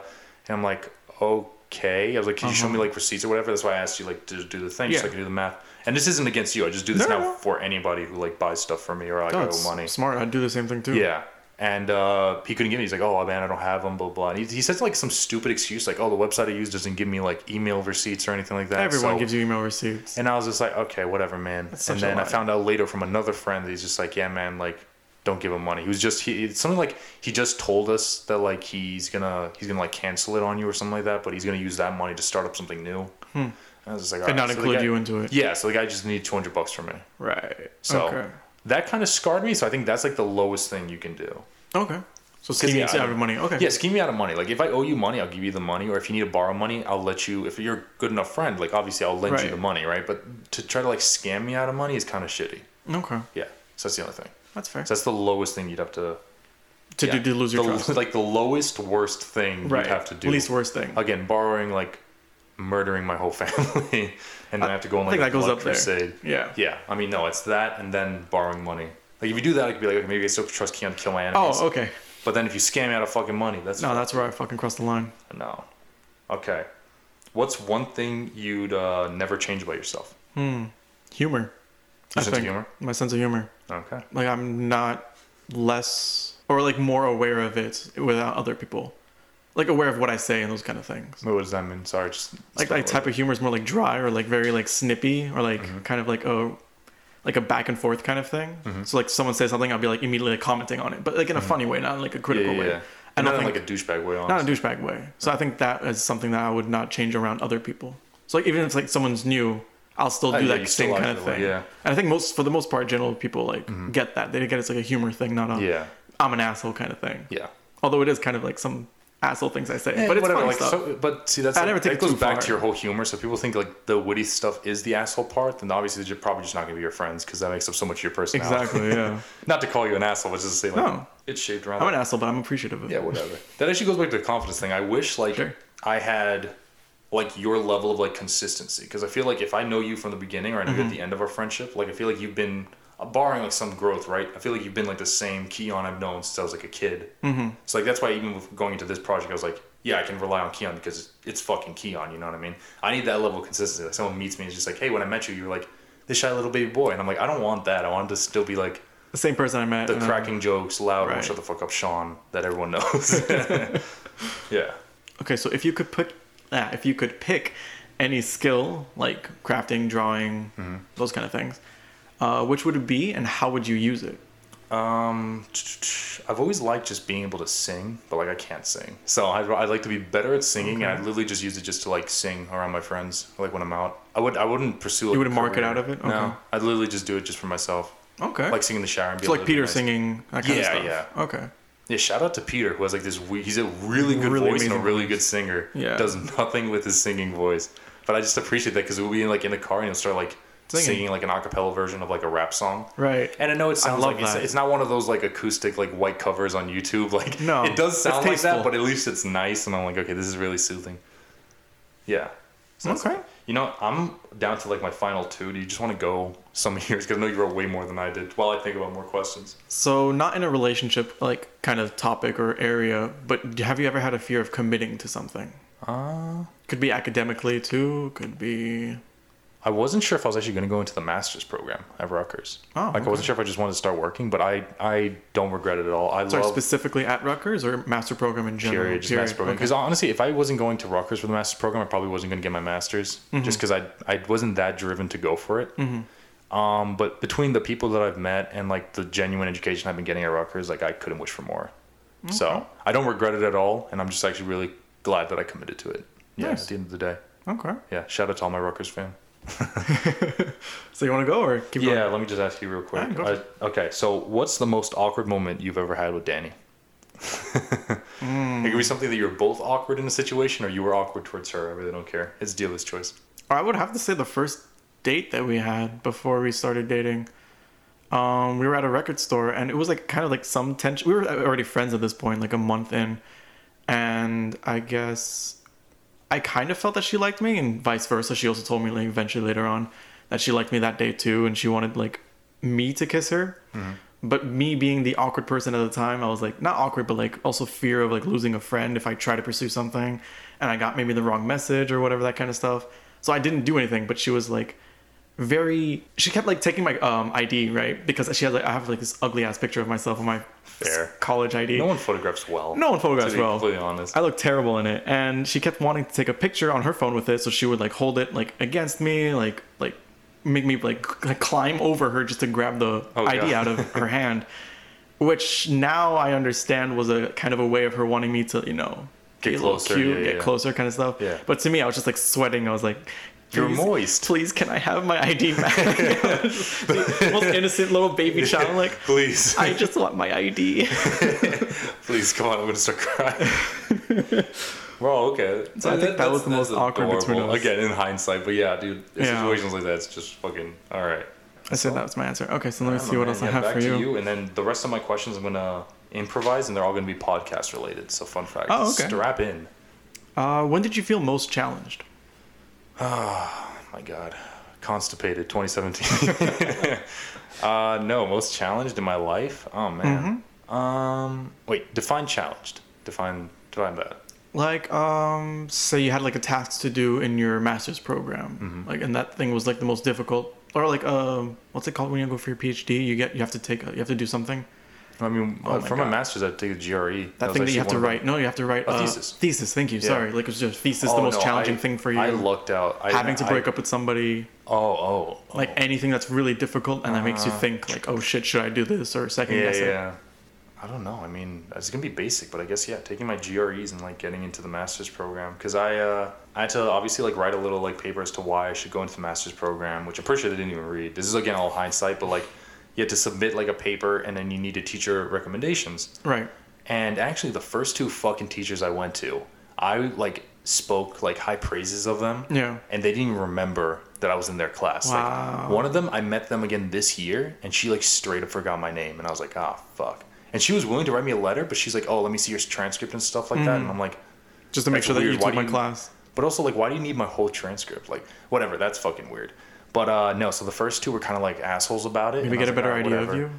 A: And I'm like, okay. I was like, can you show me like receipts or whatever? That's why I asked you like to do the thing, just so
B: Uh-huh.
A: I can do the math. And this isn't against you. I just do this
B: No,
A: now
B: no.
A: for anybody who like buys stuff from me or like
B: No,
A: I
B: it's
A: owe money.
B: smart. I'd do the same thing too.
A: Yeah. And uh, he couldn't give me. He's like, "Oh man, I don't have them." Blah blah. And he, he says like some stupid excuse, like, "Oh, the website I use doesn't give me like email receipts or anything like that."
B: Everyone
A: So-
B: gives you email receipts.
A: And I was just like, "Okay, whatever, man." And then I found out later from another friend that he's just like, "Yeah, man, like." Don't give him money. He was just he it's something like he just told us that like he's gonna he's gonna like cancel it on you or something like that, but he's gonna use that money to start up something new. And I was just like,
B: Hmm. And
A: "Alright."
B: not
A: So
B: include
A: guy-
B: you into it.
A: Yeah, so the guy just needed two hundred bucks from me.
B: Right.
A: So
B: okay.
A: That kind of scarred me. So I think that's like the lowest thing you can do.
B: Okay. So scheming
A: yeah,
B: out of money. Okay.
A: Yeah, scheme me out of money. Like if I owe you money, I'll give you the money. Or if you need to borrow money, I'll let you. If you're a good enough friend, like obviously I'll lend you the money, right? But to try to like scam me out of money is kind of shitty.
B: Okay.
A: Yeah, so that's the only thing.
B: That's fair.
A: So that's the lowest thing you'd have to.
B: to
A: yeah,
B: do to lose your
A: the,
B: trust.
A: Like the lowest worst thing
B: right.
A: you'd have to do.
B: Least worst thing.
A: Again, borrowing like murdering my whole family, and then I have to go on
B: I
A: like
B: think
A: a
B: that goes up there.
A: crusade.
B: Yeah.
A: Yeah, I mean, no, it's that and then borrowing money. Like if you do that, I could be like, okay, maybe I still trust Keon to kill my enemies.
B: Oh, okay.
A: But then if you scam me out of fucking money, that's
B: No, that's where I fucking crossed the line.
A: no. Okay, what's one thing you'd uh, never change about yourself? Hmm.
B: Humor.
A: Your
B: I
A: sense of
B: think.
A: humor.
B: My sense of humor.
A: Okay.
B: Like I'm not less or like more aware of it without other people. Like aware of what I say and those kind of things.
A: What does that mean? Sorry, just
B: Like that type of humor is more like dry or like very like snippy or like
A: Mm-hmm.
B: kind of like a like a back and forth kind of thing.
A: Mm-hmm.
B: So like someone says something, I'll be like immediately like, commenting on it, but like in a funny way, not in like a critical
A: yeah,
B: way.
A: yeah.
B: I don't
A: not in
B: think
A: like a douchebag way.
B: not
A: Honestly.
B: in a douchebag way. So I think that is something that I would not change around other people. So like even if like someone's new, I'll still
A: Oh,
B: do
A: yeah,
B: that
A: still
B: same kind of thing.
A: yeah. Mm-hmm.
B: And I think most for the most part, general people like get that. They get it's like a humor thing, not a
A: Yeah.
B: I'm an asshole kind of thing.
A: Yeah.
B: Although it is kind of like some asshole things I say,
A: Eh,
B: but it's
A: whatever.
B: funny
A: Like,
B: stuff.
A: so, but see, that's
B: I
A: like,
B: never take
A: that
B: it
A: goes back
B: far.
A: to your whole humor. So people think like the witty stuff is the asshole part, then obviously you're probably just not gonna be your friends because that makes up so much of your personality.
B: exactly. Yeah.
A: not to call you an asshole, but just to say like
B: No.
A: it's shaped around.
B: I'm an asshole, but I'm appreciative of it.
A: Yeah, whatever. That actually goes back to the confidence thing. I wish like
B: Sure.
A: I had like your level of like consistency because I feel like if I know you from the beginning or I know
B: Mm-hmm.
A: you at the end of our friendship, like I feel like you've been barring like some growth, right? I feel like you've been like the same Keon I've known since I was like a kid. Mm-hmm. So like that's why even with going into this project, I was like, yeah, I can rely on Keon because it's fucking Keon. You know what I mean? I need that level of consistency. Like someone meets me and is just like, hey, when I met you, you were like this shy little baby boy, and I'm like, I don't want that. I want to still be like
B: The same person I met.
A: the
B: uh,
A: cracking jokes, loud,
B: Right.
A: shut the fuck up, Sean, that everyone knows. yeah.
B: Okay, so if you could put, ah, if you could pick any skill like crafting, drawing,
A: Mm-hmm.
B: those kind of things, uh, which would it be, and how would you use it?
A: Um, I've always liked just being able to sing, but like I can't sing. So I'd, I'd like to be better at singing, and I'd literally just use it just to like sing around my friends, like when I'm out. I would I wouldn't pursue.
B: You wouldn't market out of it? Okay.
A: No, I'd literally just do it just for myself,
B: Okay.
A: like singing in the shower and be
B: so like Peter
A: nice.
B: singing, that kind
A: Yeah,
B: of stuff.
A: yeah.
B: Okay.
A: Yeah, shout out to Peter who has like this. we- He's a really good
B: Really
A: voice and a really
B: voice.
A: good singer.
B: Yeah.
A: does nothing with his singing voice, but I just appreciate that because we'll be in, like in the car and he'll start like
B: Singing.
A: singing. like an acapella version of like a rap song.
B: Right.
A: And I know it sounds like it's, it's not one of those like acoustic like white covers on YouTube. Like
B: No,
A: it does sound like that, but at least it's nice. And I'm like, okay, this is really soothing. Yeah. So that's-
B: Okay.
A: You know, I'm down to like my final two. Do you just want to go some of yours? Because I know you wrote way more than I did. While I think about more questions.
B: So not in a relationship like kind of topic or area, but have you ever had a fear of committing to something?
A: Uh,
B: Could be academically too. Could be.
A: I wasn't sure if I was actually going to go into the master's program at Rutgers.
B: Oh,
A: like I wasn't sure if I just wanted to start working, but I I don't regret it at all. I
B: Sorry,
A: love
B: specifically at Rutgers or master program in general.
A: period, just master's program.
B: Okay.
A: Because honestly, if I wasn't going to Rutgers for the master's program, I probably wasn't going to get my master's,
B: Mm-hmm.
A: just because I I wasn't that driven to go for it. Um, but between the people that I've met and like the genuine education I've been getting at Rutgers, like I couldn't wish for more. So I don't regret it at all, and I'm just actually really glad that I committed to it. Yeah,
B: Nice.
A: at the end of the day.
B: Okay.
A: Yeah, shout out to all my Rutgers fans.
B: So you want to go or keep going?
A: Yeah,
B: going?
A: let me just ask you real quick.
B: Yeah, go for
A: I- okay, so what's the most awkward moment you've ever had with Danny?
B: Hmm.
A: It could be something that you're both awkward in a situation, or you were awkward towards her. I really don't care. It's dealer's choice.
B: I would have to say the first date that we had before we started dating. Um, we were at a record store and it was like kind of like some tension. We were already friends at this point, like a month in, and I guess I kind of felt that she liked me, and vice versa. She also told me like eventually later on that she liked me that day too, and she wanted like me to kiss her. Mm-hmm. But me being the awkward person at the time, I was like not awkward, but like also fear of like losing a friend if I try to pursue something, and I got maybe the wrong message or whatever that kind of stuff. So I didn't do anything, but she was like very. She kept like taking my um ID right because she has like I have like this ugly ass picture of myself on my
A: Fair.
B: college ID.
A: No one photographs well.
B: No one photographs
A: to be
B: well.
A: Completely honest.
B: I look terrible in it, and she kept wanting to take a picture on her phone with it, so she would like hold it like against me, like like make me like, like climb over her just to grab the
A: Oh,
B: ID
A: God.
B: out of her hand, which now I understand was a kind of a way of her wanting me to you know
A: Get
B: be a little
A: closer,
B: cute,
A: yeah,
B: get
A: yeah.
B: closer, kind of stuff.
A: Yeah.
B: But to me, I was just like sweating. I was like.
A: You're moist."
B: Please, can I have my ID back? the most innocent little baby child. Like,
A: Please.
B: I just want my ID.
A: Please, come on. I'm going to start crying. well, okay.
B: So I think that was the most awkward between us.
A: Again, in hindsight. But yeah, dude,
B: Yeah.
A: situations like that, it's just fucking, all right.
B: I said that was my answer. Okay, so let me
A: Yeah,
B: see what
A: man.
B: else I have
A: back
B: for
A: to
B: you.
A: And then the rest of my questions I'm to improvise, and they're all going to be podcast related. So, fun fact.
B: Oh, okay.
A: Strap in.
B: Uh, when did you feel most challenged?
A: My god constipated 2017 uh no most challenged in my life oh man
B: Mm-hmm.
A: um wait define challenged define define that
B: Like, um, say you had like a task to do in your master's program,
A: Mm-hmm.
B: like, and that thing was like the most difficult, or like, um, what's it called when you go for your PhD? You get, you have to take, a, you have to do something.
A: I mean
B: Oh
A: uh,
B: my
A: for my master's I'd take a gre
B: That,
A: was
B: thing that you have to write. No, you have to write
A: A
B: uh,
A: thesis.
B: Thesis. Thank you.
A: Yeah.
B: Sorry. Like, it was just thesis,
A: Oh,
B: the most
A: no,
B: challenging
A: I-
B: thing for you.
A: i lucked out I,
B: having to break
A: I,
B: up with somebody,
A: oh oh, oh.
B: like anything that's really difficult, and that makes you think, like, oh shit, should I do this or second
A: yeah
B: guess it?
A: yeah i don't know i mean it's gonna be basic but i guess yeah taking my gres and like getting into the master's program because i uh i had to obviously like write a little like paper as to why i should go into the master's program which i'm pretty sure they didn't even read this is again all hindsight but like you had to submit like a paper and then you need needed teacher recommendations
B: Right.
A: and actually the first two fucking teachers i went to i like spoke like high praises of them
B: Yeah.
A: and they didn't even remember that I was in their class.
B: Wow.
A: Like one of them, I met them again this year, and she like straight up forgot my name, and I was like, ah, fuck. And she was willing to write me a letter, but she's like, oh, let me see your transcript and stuff like that, and I'm like,
B: Just to make sure that you took my
A: you-
B: class.
A: but also like, why do you need my whole transcript? Like, whatever, that's fucking weird. But uh no, so the first two were kind of like assholes about it.
B: Maybe get a
A: like,
B: better
A: "Alright,
B: idea
A: whatever."
B: of you.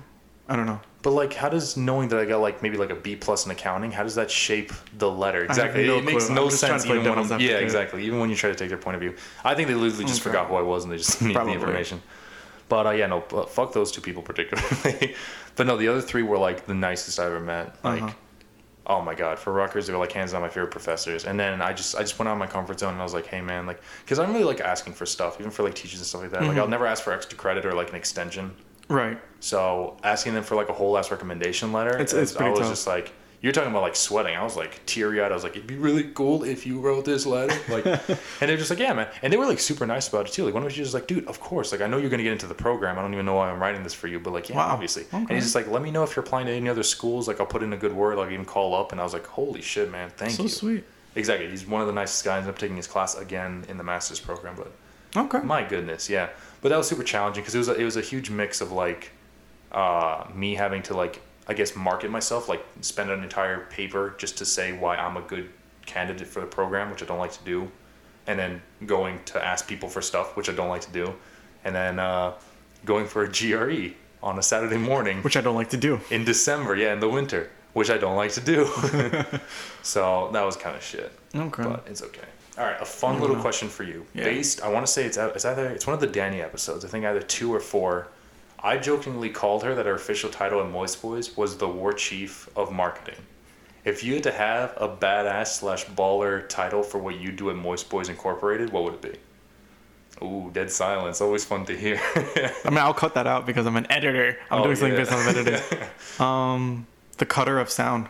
B: I don't know.
A: But like, how does knowing that I got like maybe like a B plus in accounting, how does that shape the letter? Exactly,
B: no
A: it makes
B: clue.
A: no
B: I'm
A: sense even when I'm, yeah, exactly. Even when you try to take their point of view, I think they literally just
B: Okay.
A: forgot who I was and they just needed the information. But uh, yeah, no, but fuck those two people particularly. but no, the other three were like the nicest I ever met. Like,
B: Uh-huh.
A: Oh my god, for Rutgers, they were like hands down my favorite professors. And then I just I just went out of my comfort zone and I was like, hey man, like, because I'm really like asking for stuff, even for like teachers and stuff like that. Like,
B: Mm-hmm.
A: I'll never ask for extra credit or like an extension.
B: Right.
A: So asking them for like a whole ass recommendation letter,
B: It's- it's
A: I was
B: tough.
A: just like, you're talking about like sweating. I was like teary eyed. I was like, it'd be really cool if you wrote this letter. Like, and they're just like, yeah, man. And they were like super nice about it too. Like one of them was just like, dude, of course. Like I know you're gonna get into the program. I don't even know why I'm writing this for you, but like, yeah,
B: Wow.
A: obviously. And he's just like, let me know if you're applying to any other schools. Like I'll put in a good word. Like even call up. And I was like, holy shit, man, thank
B: So
A: you.
B: sweet.
A: Exactly. He's one of the nicest guys. I'm taking his class again in the master's program, but
B: Okay.
A: my goodness, yeah. But that was super challenging because it was a, it was a huge mix of like uh, me having to like I guess market myself, like spend an entire paper just to say why I'm a good candidate for the program, which I don't like to do, and then going to ask people for stuff, which I don't like to do, and then uh, going for a GRE on a Saturday morning
B: Which I don't like to do.
A: in December, yeah, in the winter, which I don't like to do. so that was kind of shit
B: Okay.
A: but it's okay. All right, a fun little question for you.
B: Yeah.
A: Based, I want to say it's out- it's either it's one of the Danny episodes. I think either two or four. I jokingly called her that her official title at Moist Boys was the War Chief of Marketing. If you had to have a badass slash baller title for what you do at Moist Boys Incorporated, what would it be? Ooh, dead silence. Always fun to hear.
B: I mean, I'll cut that out because I'm an editor. I'm
A: Oh,
B: doing something
A: yeah.
B: based on editing. um, the cutter of sound.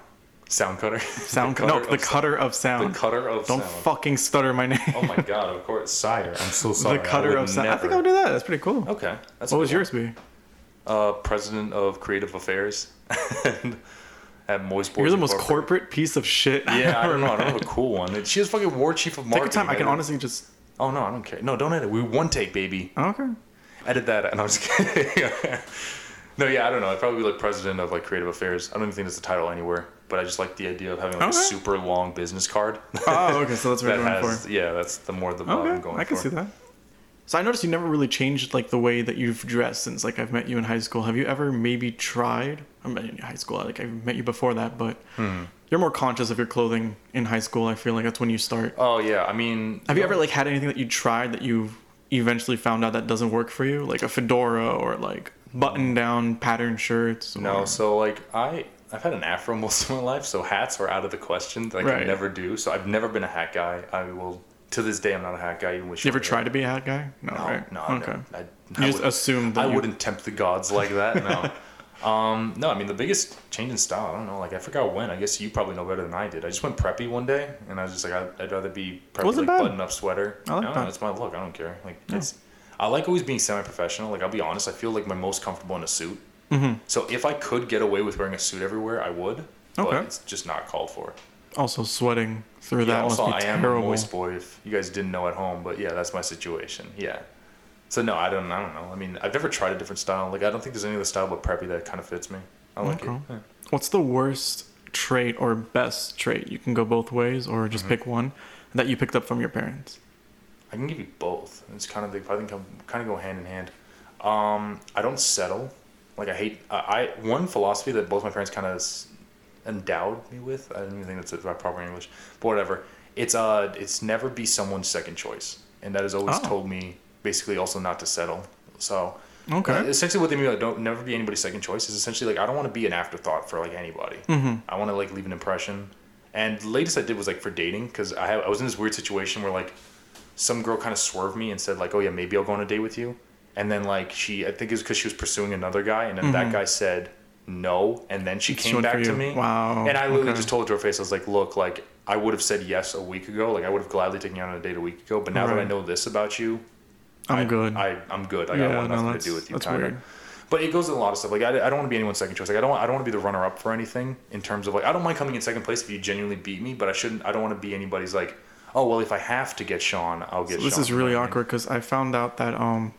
A: Sound cutter.
B: Sound.
A: The
B: no, the
A: of
B: cutter of
A: sound.
B: sound.
A: The cutter of
B: Don't
A: sound.
B: fucking stutter my name.
A: Oh my god! Of course, sire. I'm so sorry.
B: the cutter of sound. I think I would do that. That's pretty cool.
A: Okay, that's
B: what
A: one.
B: yours be?
A: Uh, president of creative affairs and at Moist.
B: You're the most corporate piece of shit.
A: Yeah, I don't know. I don't have a cool one. She was fucking war chief of marketing.
B: Take your time. I can honestly just.
A: Oh no, I don't care. No, don't edit. We one take, baby.
B: Okay.
A: Edit that. And I'm just kidding. no, yeah, I don't know. I'd probably be like president of like creative affairs. I don't even think that's the title anywhere. But I just like the idea of having like
B: Okay.
A: a super long business card.
B: Oh, okay. So that's what
A: that
B: you're going
A: has
B: for.
A: yeah, that's the more the vibe I'm
B: Okay,
A: going
B: I can
A: for.
B: see that. So I noticed you never really changed like the way that you've dressed since like I've met you in high school. Have you ever maybe tried? I met you in high school. Like I've met you before that, but
A: Hmm.
B: you're more conscious of your clothing in high school. I feel like that's when you start.
A: Oh yeah, I mean,
B: Have you ever like had anything that you tried that you eventually found out that doesn't work for you, like a fedora or like button-down pattern shirts?
A: No, so like I I've had an afro most of my life, so hats are out of the question. Like I never do. So I've never been a hat guy. I will to this day I'm not a hat guy. Even with
B: You ever try to be a hat guy? No,
A: No,
B: right?
A: no, I
B: okay.
A: never- I, I
B: you just assumed that
A: I
B: you-
A: wouldn't tempt the gods like that. No. um, no, I mean the biggest change in style. I don't know. Like I forgot when. I guess you probably know better than I did. I just went preppy one day, and I was just like, I'd, I'd rather be preppy,
B: Wasn't
A: like
B: bad.
A: button up sweater.
B: I like
A: no,
B: that.
A: It's my look. I don't care. Like it's. I like always being semi-professional. Like I'll be honest. I feel like my most comfortable in a suit.
B: Mm-hmm.
A: So if I could get away with wearing a suit everywhere, I would. But
B: Okay.
A: it's just not called for.
B: Also sweating through
A: Yeah,
B: that
A: also,
B: must
A: I
B: be
A: am a
B: terrible.
A: moist boy. If you guys didn't know at home, but yeah, that's my situation. Yeah. So no, I don't. I don't know. I mean, I've never tried a different style. Like I don't think there's any other style but preppy that kind of fits me. I like
B: Okay.
A: it. Yeah.
B: What's the worst trait or best trait? You can go both ways or
A: Mm-hmm.
B: just pick one that you picked up from your parents.
A: I can give you both. It's kind of they I think kind of go hand in hand. Um, I don't settle. Like I hate. I, I one philosophy that both my parents kind of endowed me with. I don't even think that's it, proper English, but whatever. It's uh, it's never be someone's second choice, and that has always
B: Oh.
A: told me basically also not to settle. So
B: Okay.
A: uh, essentially, what they mean by don't never be anybody's second choice is essentially like I don't want to be an afterthought for like anybody.
B: Mm-hmm.
A: I want to like leave an impression. And the latest I did was like for dating because I have, I was in this weird situation where like some girl kind of swerved me and said like oh yeah maybe I'll go on a date with you, and then like she I think it was because she was pursuing another guy and then that guy said no and then she
B: She
A: came back to me.
B: Wow,
A: And I literally
B: okay.
A: just told her to her face I was like look like I would have said yes a week ago like I would have gladly taken you out on a date a week ago but now that I know this about you
B: I'm
A: I,
B: good.
A: I, I'm good. Like, I
B: Yeah,
A: want
B: no,
A: nothing to do with you.
B: that's weird.
A: But it goes in a lot of stuff. Like I, I don't want to be anyone's second choice. Like I don't I don't want to be the runner up for anything in terms of like I don't mind coming in second place if you genuinely beat me, but I shouldn't. I don't want to be anybody's like oh well if I have to get Sean I'll get.
B: So this
A: Sean.
B: is really
A: You know what I mean?
B: awkward because I found out that um,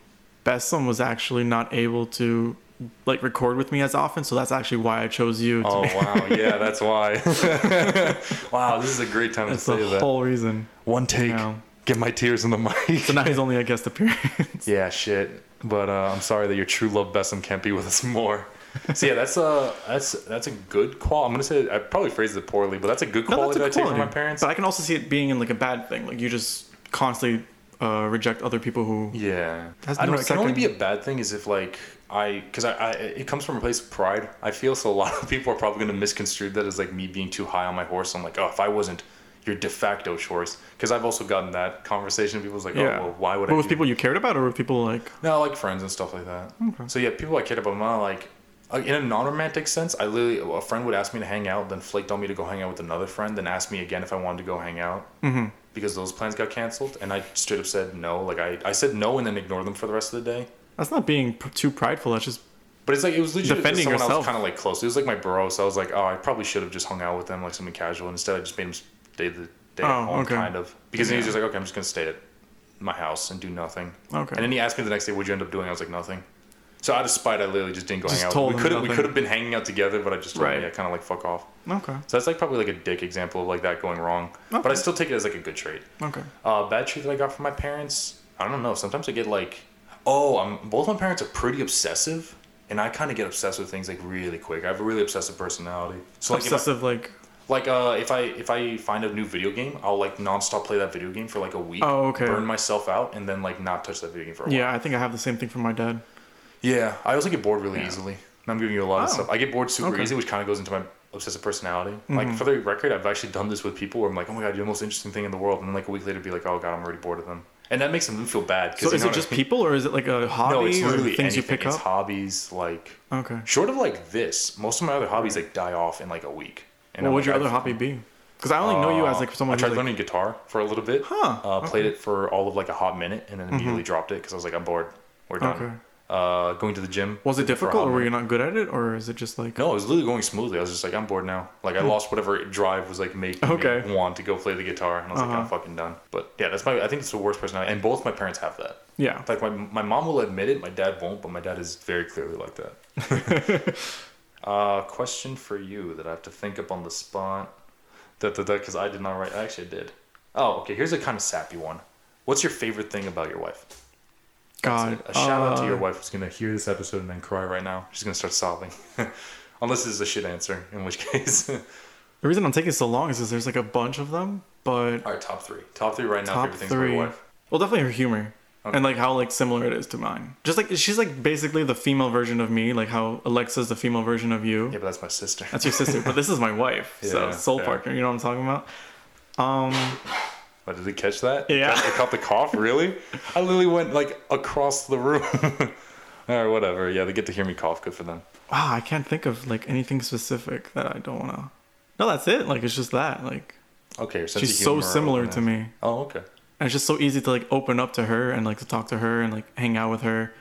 B: Bessom was actually not able to like record with me as often, so that's actually why I chose you.
A: Oh wow, yeah, that's why. wow, this is a great time
B: that's
A: to say that.
B: whole reason.
A: One take,
B: Yeah.
A: get my tears in the mic.
B: So now he's only a guest appearance.
A: Yeah, shit. But uh, I'm sorry that your true love Bessem can't be with us more. So yeah, that's a that's that's a good qual. I'm gonna say I probably phrased it poorly, but that's a good quality
B: No,
A: quality
B: that's
A: that
B: a
A: I take from my parents.
B: But I can also see it being in like a bad thing. Like you just constantly uh, reject other people who.
A: Yeah,
B: Has
A: I don't know. It can only be a bad thing is if like I, because I, I, it comes from a place of pride. I feel so. A lot of people are probably going to misconstrue that as like me being too high on my horse. I'm like, oh, if I wasn't your de facto choice, because I've also gotten that conversation. People's like,
B: Yeah.
A: oh, well, why would
B: But
A: I?
B: with people you cared about, or with people like.
A: No, like friends and stuff like that. Okay. So yeah, people I cared about, not like. Like in a non-romantic sense, I literally a friend would ask me to hang out, then flaked on me to go hang out with another friend, then asked me again if I wanted to go hang out
B: Mm-hmm.
A: because those plans got canceled, and I straight up said no. Like I, I said no and then ignored them for the rest of the day.
B: That's not being p- too prideful. That's just
A: But it's like it was legit
B: Defending
A: someone
B: yourself.
A: was kind of like close. It was like my bro, so I was like, oh, I probably should have just hung out with them like something casual. Instead, I just made him stay the day
B: Oh,
A: at home,
B: okay.
A: kind of. Because then he was just like, okay, I'm just gonna stay at my house and do nothing.
B: Okay.
A: And then he asked me the next day, what'd you end up doing? I was like, nothing. So out of spite, I literally just didn't go
B: Just
A: hang out. we could have we could have been hanging out together, but I just told
B: Right.
A: him, yeah, kind of like fuck off.
B: okay.
A: So that's like probably like a dick example of like that going wrong. But I still take it as like a good trait.
B: Okay.
A: Uh, bad trait that I got from my parents. I don't know. Sometimes I get like, oh, um, both my parents are pretty obsessive, and I kind of get obsessed with things like really quick. I have a really obsessive personality. So like, I,
B: Obsessive, like.
A: like uh, if I if I find a new video game, I'll like nonstop play that video game for like a week.
B: Oh, okay.
A: Burn myself out, and then like not touch that video game for a while.
B: Yeah, I think I have the same thing from my dad.
A: Yeah, I also get bored really
B: Yeah.
A: easily. And I'm giving you a lot of
B: Oh.
A: stuff. I get bored super
B: Okay. Mm-hmm.
A: easy, which kind of goes into my obsessive personality. Like for the record, I've actually done this with people where I'm like, oh my god, you're the most interesting thing in the world, and then like a week later, be like, oh god, I'm already bored of them, and that makes them feel bad.
B: So is it just people, or is it like a hobby
A: No, it's literally
B: things
A: anything.
B: you pick
A: it's
B: up?
A: hobbies like
B: Okay.
A: short of like this. Most of my other hobbies like die off in like a week. And
B: what would
A: like,
B: your other
A: I've-
B: hobby be? Because I only know you as
A: Uh,
B: like someone
A: I tried
B: like,
A: learning guitar for a little bit.
B: Huh,
A: Uh, played it for all of like a hot minute, and then immediately dropped it because I was like, I'm bored. We're done.
B: Okay.
A: Uh, going to the gym.
B: was it difficult, or were you not good at it, or is it just like?
A: No, it was literally going smoothly. I was just like, I'm bored now. Like I lost whatever drive was like making
B: Okay.
A: me want to go play the guitar, and I was like,
B: Uh-huh.
A: I'm fucking done. But yeah, that's my. I think it's the worst personality, and both my parents have that.
B: Yeah.
A: Like my my mom will admit it, my dad won't, but my dad is very clearly like that. uh, question for you that I have to think up on the spot. That that because I did not write. Actually, I did. Oh, okay. Here's a kind of sappy one. What's your favorite thing about your wife?
B: God.
A: A shout out to
B: uh,
A: your wife who's gonna hear this episode and then cry right now. She's gonna start sobbing. Unless this is a shit answer, in which case.
B: The reason I'm taking so long is because there's like a bunch of them, but
A: All right, top three. Top three right now.
B: top
A: favorite things about your
B: three.
A: wife.
B: Well, definitely her humor. and like how like similar it is to mine. Just like she's like basically the female version of me, like how Alexa's the female version of you.
A: Yeah, but that's my sister.
B: That's your sister, but this is my wife,
A: Yeah, so
B: soul
A: yeah.
B: partner. You know what I'm talking about? Um,
A: What, did he catch that?
B: Yeah.
A: They caught the cough, really? I literally went like across the room. or whatever. Yeah, they get to hear me cough. Good for them.
B: wow, I can't think of like anything specific that I don't wanna. No, that's it. Like it's just that. Like
A: Okay,
B: she's so similar to me.
A: Oh, okay.
B: And it's just so easy to like open up to her and like to talk to her and like hang out with her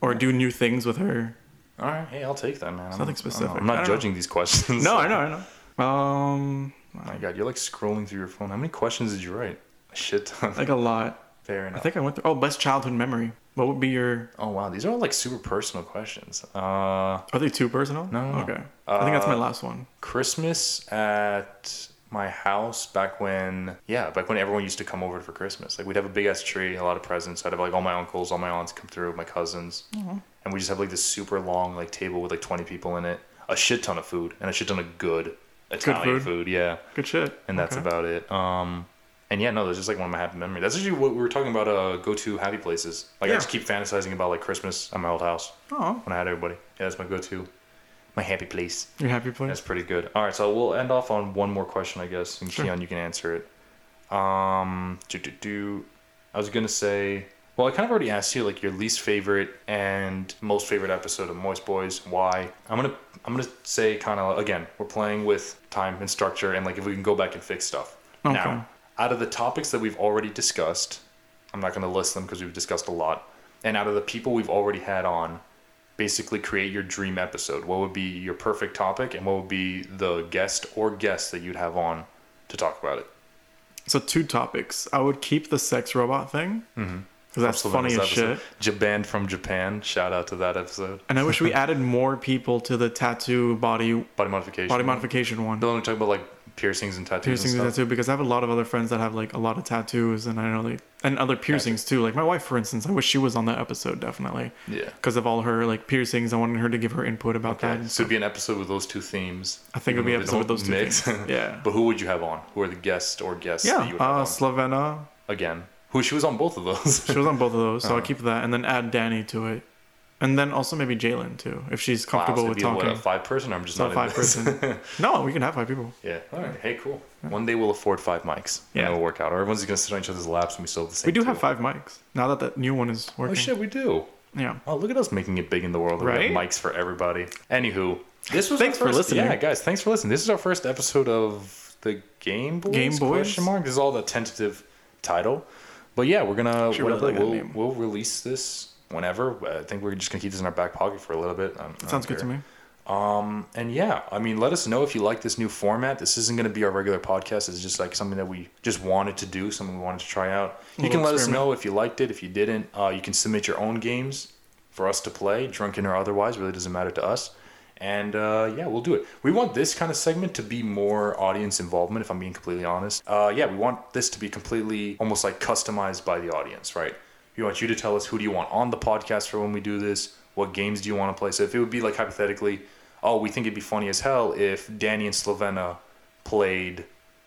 B: or do new things with her.
A: All right. Hey, I'll take that, man. I'm,
B: nothing
A: I don't know.
B: specific.
A: I'm not
B: don't know.
A: judging these questions.
B: No, I know, I know. Um,
A: Oh my God, you're like scrolling through your phone. How many questions did you write? Shit ton.
B: like a lot.
A: Fair enough.
B: I think I went through. Oh, best childhood memory. What would be your?
A: Oh wow, these are all like super personal questions. Uh,
B: Are they too personal?
A: No, no.
B: Okay. I think that's my
A: Uh,
B: last one.
A: Christmas at my house back when yeah back when everyone used to come over for christmas like we'd have a big ass tree a lot of presents i'd have like all my uncles all my aunts come through my cousins and we just have like this super long like table with like 20 people in it a shit ton of food and a shit ton of good italian
B: food?
A: food? yeah
B: Good shit.
A: and that's
B: Okay.
A: about it um and yeah no that's just like one of my happy memories that's actually what we were talking about uh go to happy places like i just keep fantasizing about like christmas at my old house
B: Oh,
A: when i had everybody yeah that's my go-to my happy place
B: your happy place.
A: that's pretty good. All right, so we'll end off on one more question, I guess, and
B: Sure.
A: Keon, you can answer it. Um, do, do, do. I was gonna say, well, I kind of already asked you like your least favorite and most favorite episode of Moist Boys. Why? I'm gonna I'm gonna say kind of again, we're playing with time and structure, and like if we can go back and fix stuff.
B: Okay.
A: Now, out of the topics that we've already discussed, I'm not gonna list them because we've discussed a lot, and out of the people we've already had on, basically create your dream episode. What would be your perfect topic, and what would be the guest or guests that you'd have on to talk about it?
B: So two topics. I would keep the sex robot thing mm-hmm. Because that's funny as
A: Sylvana's
B: shit.
A: episode. Japan from Japan. Shout out to that episode.
B: And I wish we added more people to the tattoo body
A: Body modification.
B: body modification one.
A: Don't only talk about like piercings and tattoos
B: Piercings
A: and
B: and tattoo because I have a lot of other friends that have like a lot of tattoos and I know they and other piercings too. Like my wife, for instance, I wish she was on that episode definitely
A: Yeah.
B: because of all her like piercings. I wanted her to give her input about that.
A: Okay.
B: and
A: So it'd be an episode with those two themes.
B: I think it would be an episode with those two
A: don't
B: things. Yeah.
A: but who would you have on? Who are the guests or guests that
B: Yeah,
A: you would have
B: uh.
A: Again. Who she was on both of those.
B: She was on both of those, so
A: Oh.
B: I'll keep that, and then add Danny to it, and then also maybe Jalen too, if she's comfortable
A: wow,
B: with talking.
A: What, a five person? I'm just
B: Not
A: not,
B: five person. no, we can have five people.
A: yeah. All right. Hey, cool. One day we'll afford five mics.
B: Yeah.
A: And it'll work out. Or everyone's gonna sit on each other's laps and we still have the same.
B: We do have five mics now that that new one is oh, working.
A: Oh shit, we do.
B: Yeah.
A: Oh, look at us making it big in the world. We have
B: Right?
A: mics for everybody. Anywho, this was
B: Thanks
A: our
B: for listening.
A: Yeah, guys, thanks for listening. This is our first episode of the Game Boys.
B: Game Boys?
A: Question mark. This is all the tentative title, but yeah, we're gonna whatever. we'll we'll release this whenever. I think we're just gonna keep this in our back pocket for a little bit. Um,
B: Sounds good to me.
A: Um, and yeah, I mean, let us know if you like this new format. This isn't going to be our regular podcast. It's just like something that we just wanted to do, something we wanted to try out. You can let us know if you liked it. If you didn't, uh, you can submit your own games for us to play, drunken or otherwise. Really doesn't matter to us. And uh, yeah, we'll do it. We want this kind of segment to be more audience involvement, if I'm being completely honest. Uh, yeah, we want this to be completely almost like customized by the audience, right? We want you to tell us who do you want on the podcast for when we do this. What games do you want to play? So if it would be like hypothetically, oh, we think it'd be funny as hell if Danny and Slovena played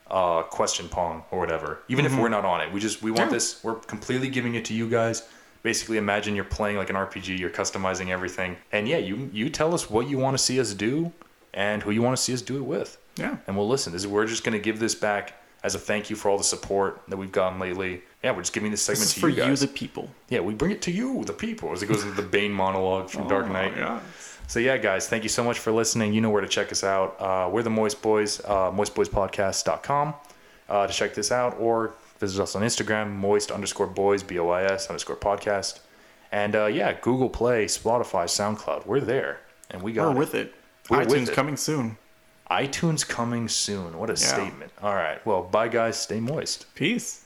A: uh, question pong or whatever. Even if we're not on it, we just we want
B: Yeah.
A: this. We're completely giving it to you guys. Basically, imagine you're playing like an RPG. You're customizing everything, and yeah, you you tell us what you want to see us do, and who you want to see us do it with,
B: Yeah.
A: and we'll listen. This is we're just gonna give this back as a thank you for all the support that we've gotten lately. Yeah, we're just giving this segment
B: This is
A: to
B: for
A: you
B: you, the people.
A: yeah, we bring it to you, the people, as it goes into the Bane monologue from Dark
B: Oh,
A: Knight.
B: Yeah.
A: So yeah, guys, thank you so much for listening. You know where to check us out. Uh, we're the Moist Boys, uh, moistboyspodcast.com uh, to check this out, or visit us on Instagram, moist underscore boys, B O I S underscore podcast. And uh, yeah, Google Play, Spotify, SoundCloud, we're there, and we got
B: We're
A: it.
B: with it.
A: We're with
B: iTunes
A: it.
B: coming soon.
A: iTunes coming soon. What a statement! All right, well, bye guys, stay moist.
B: Peace.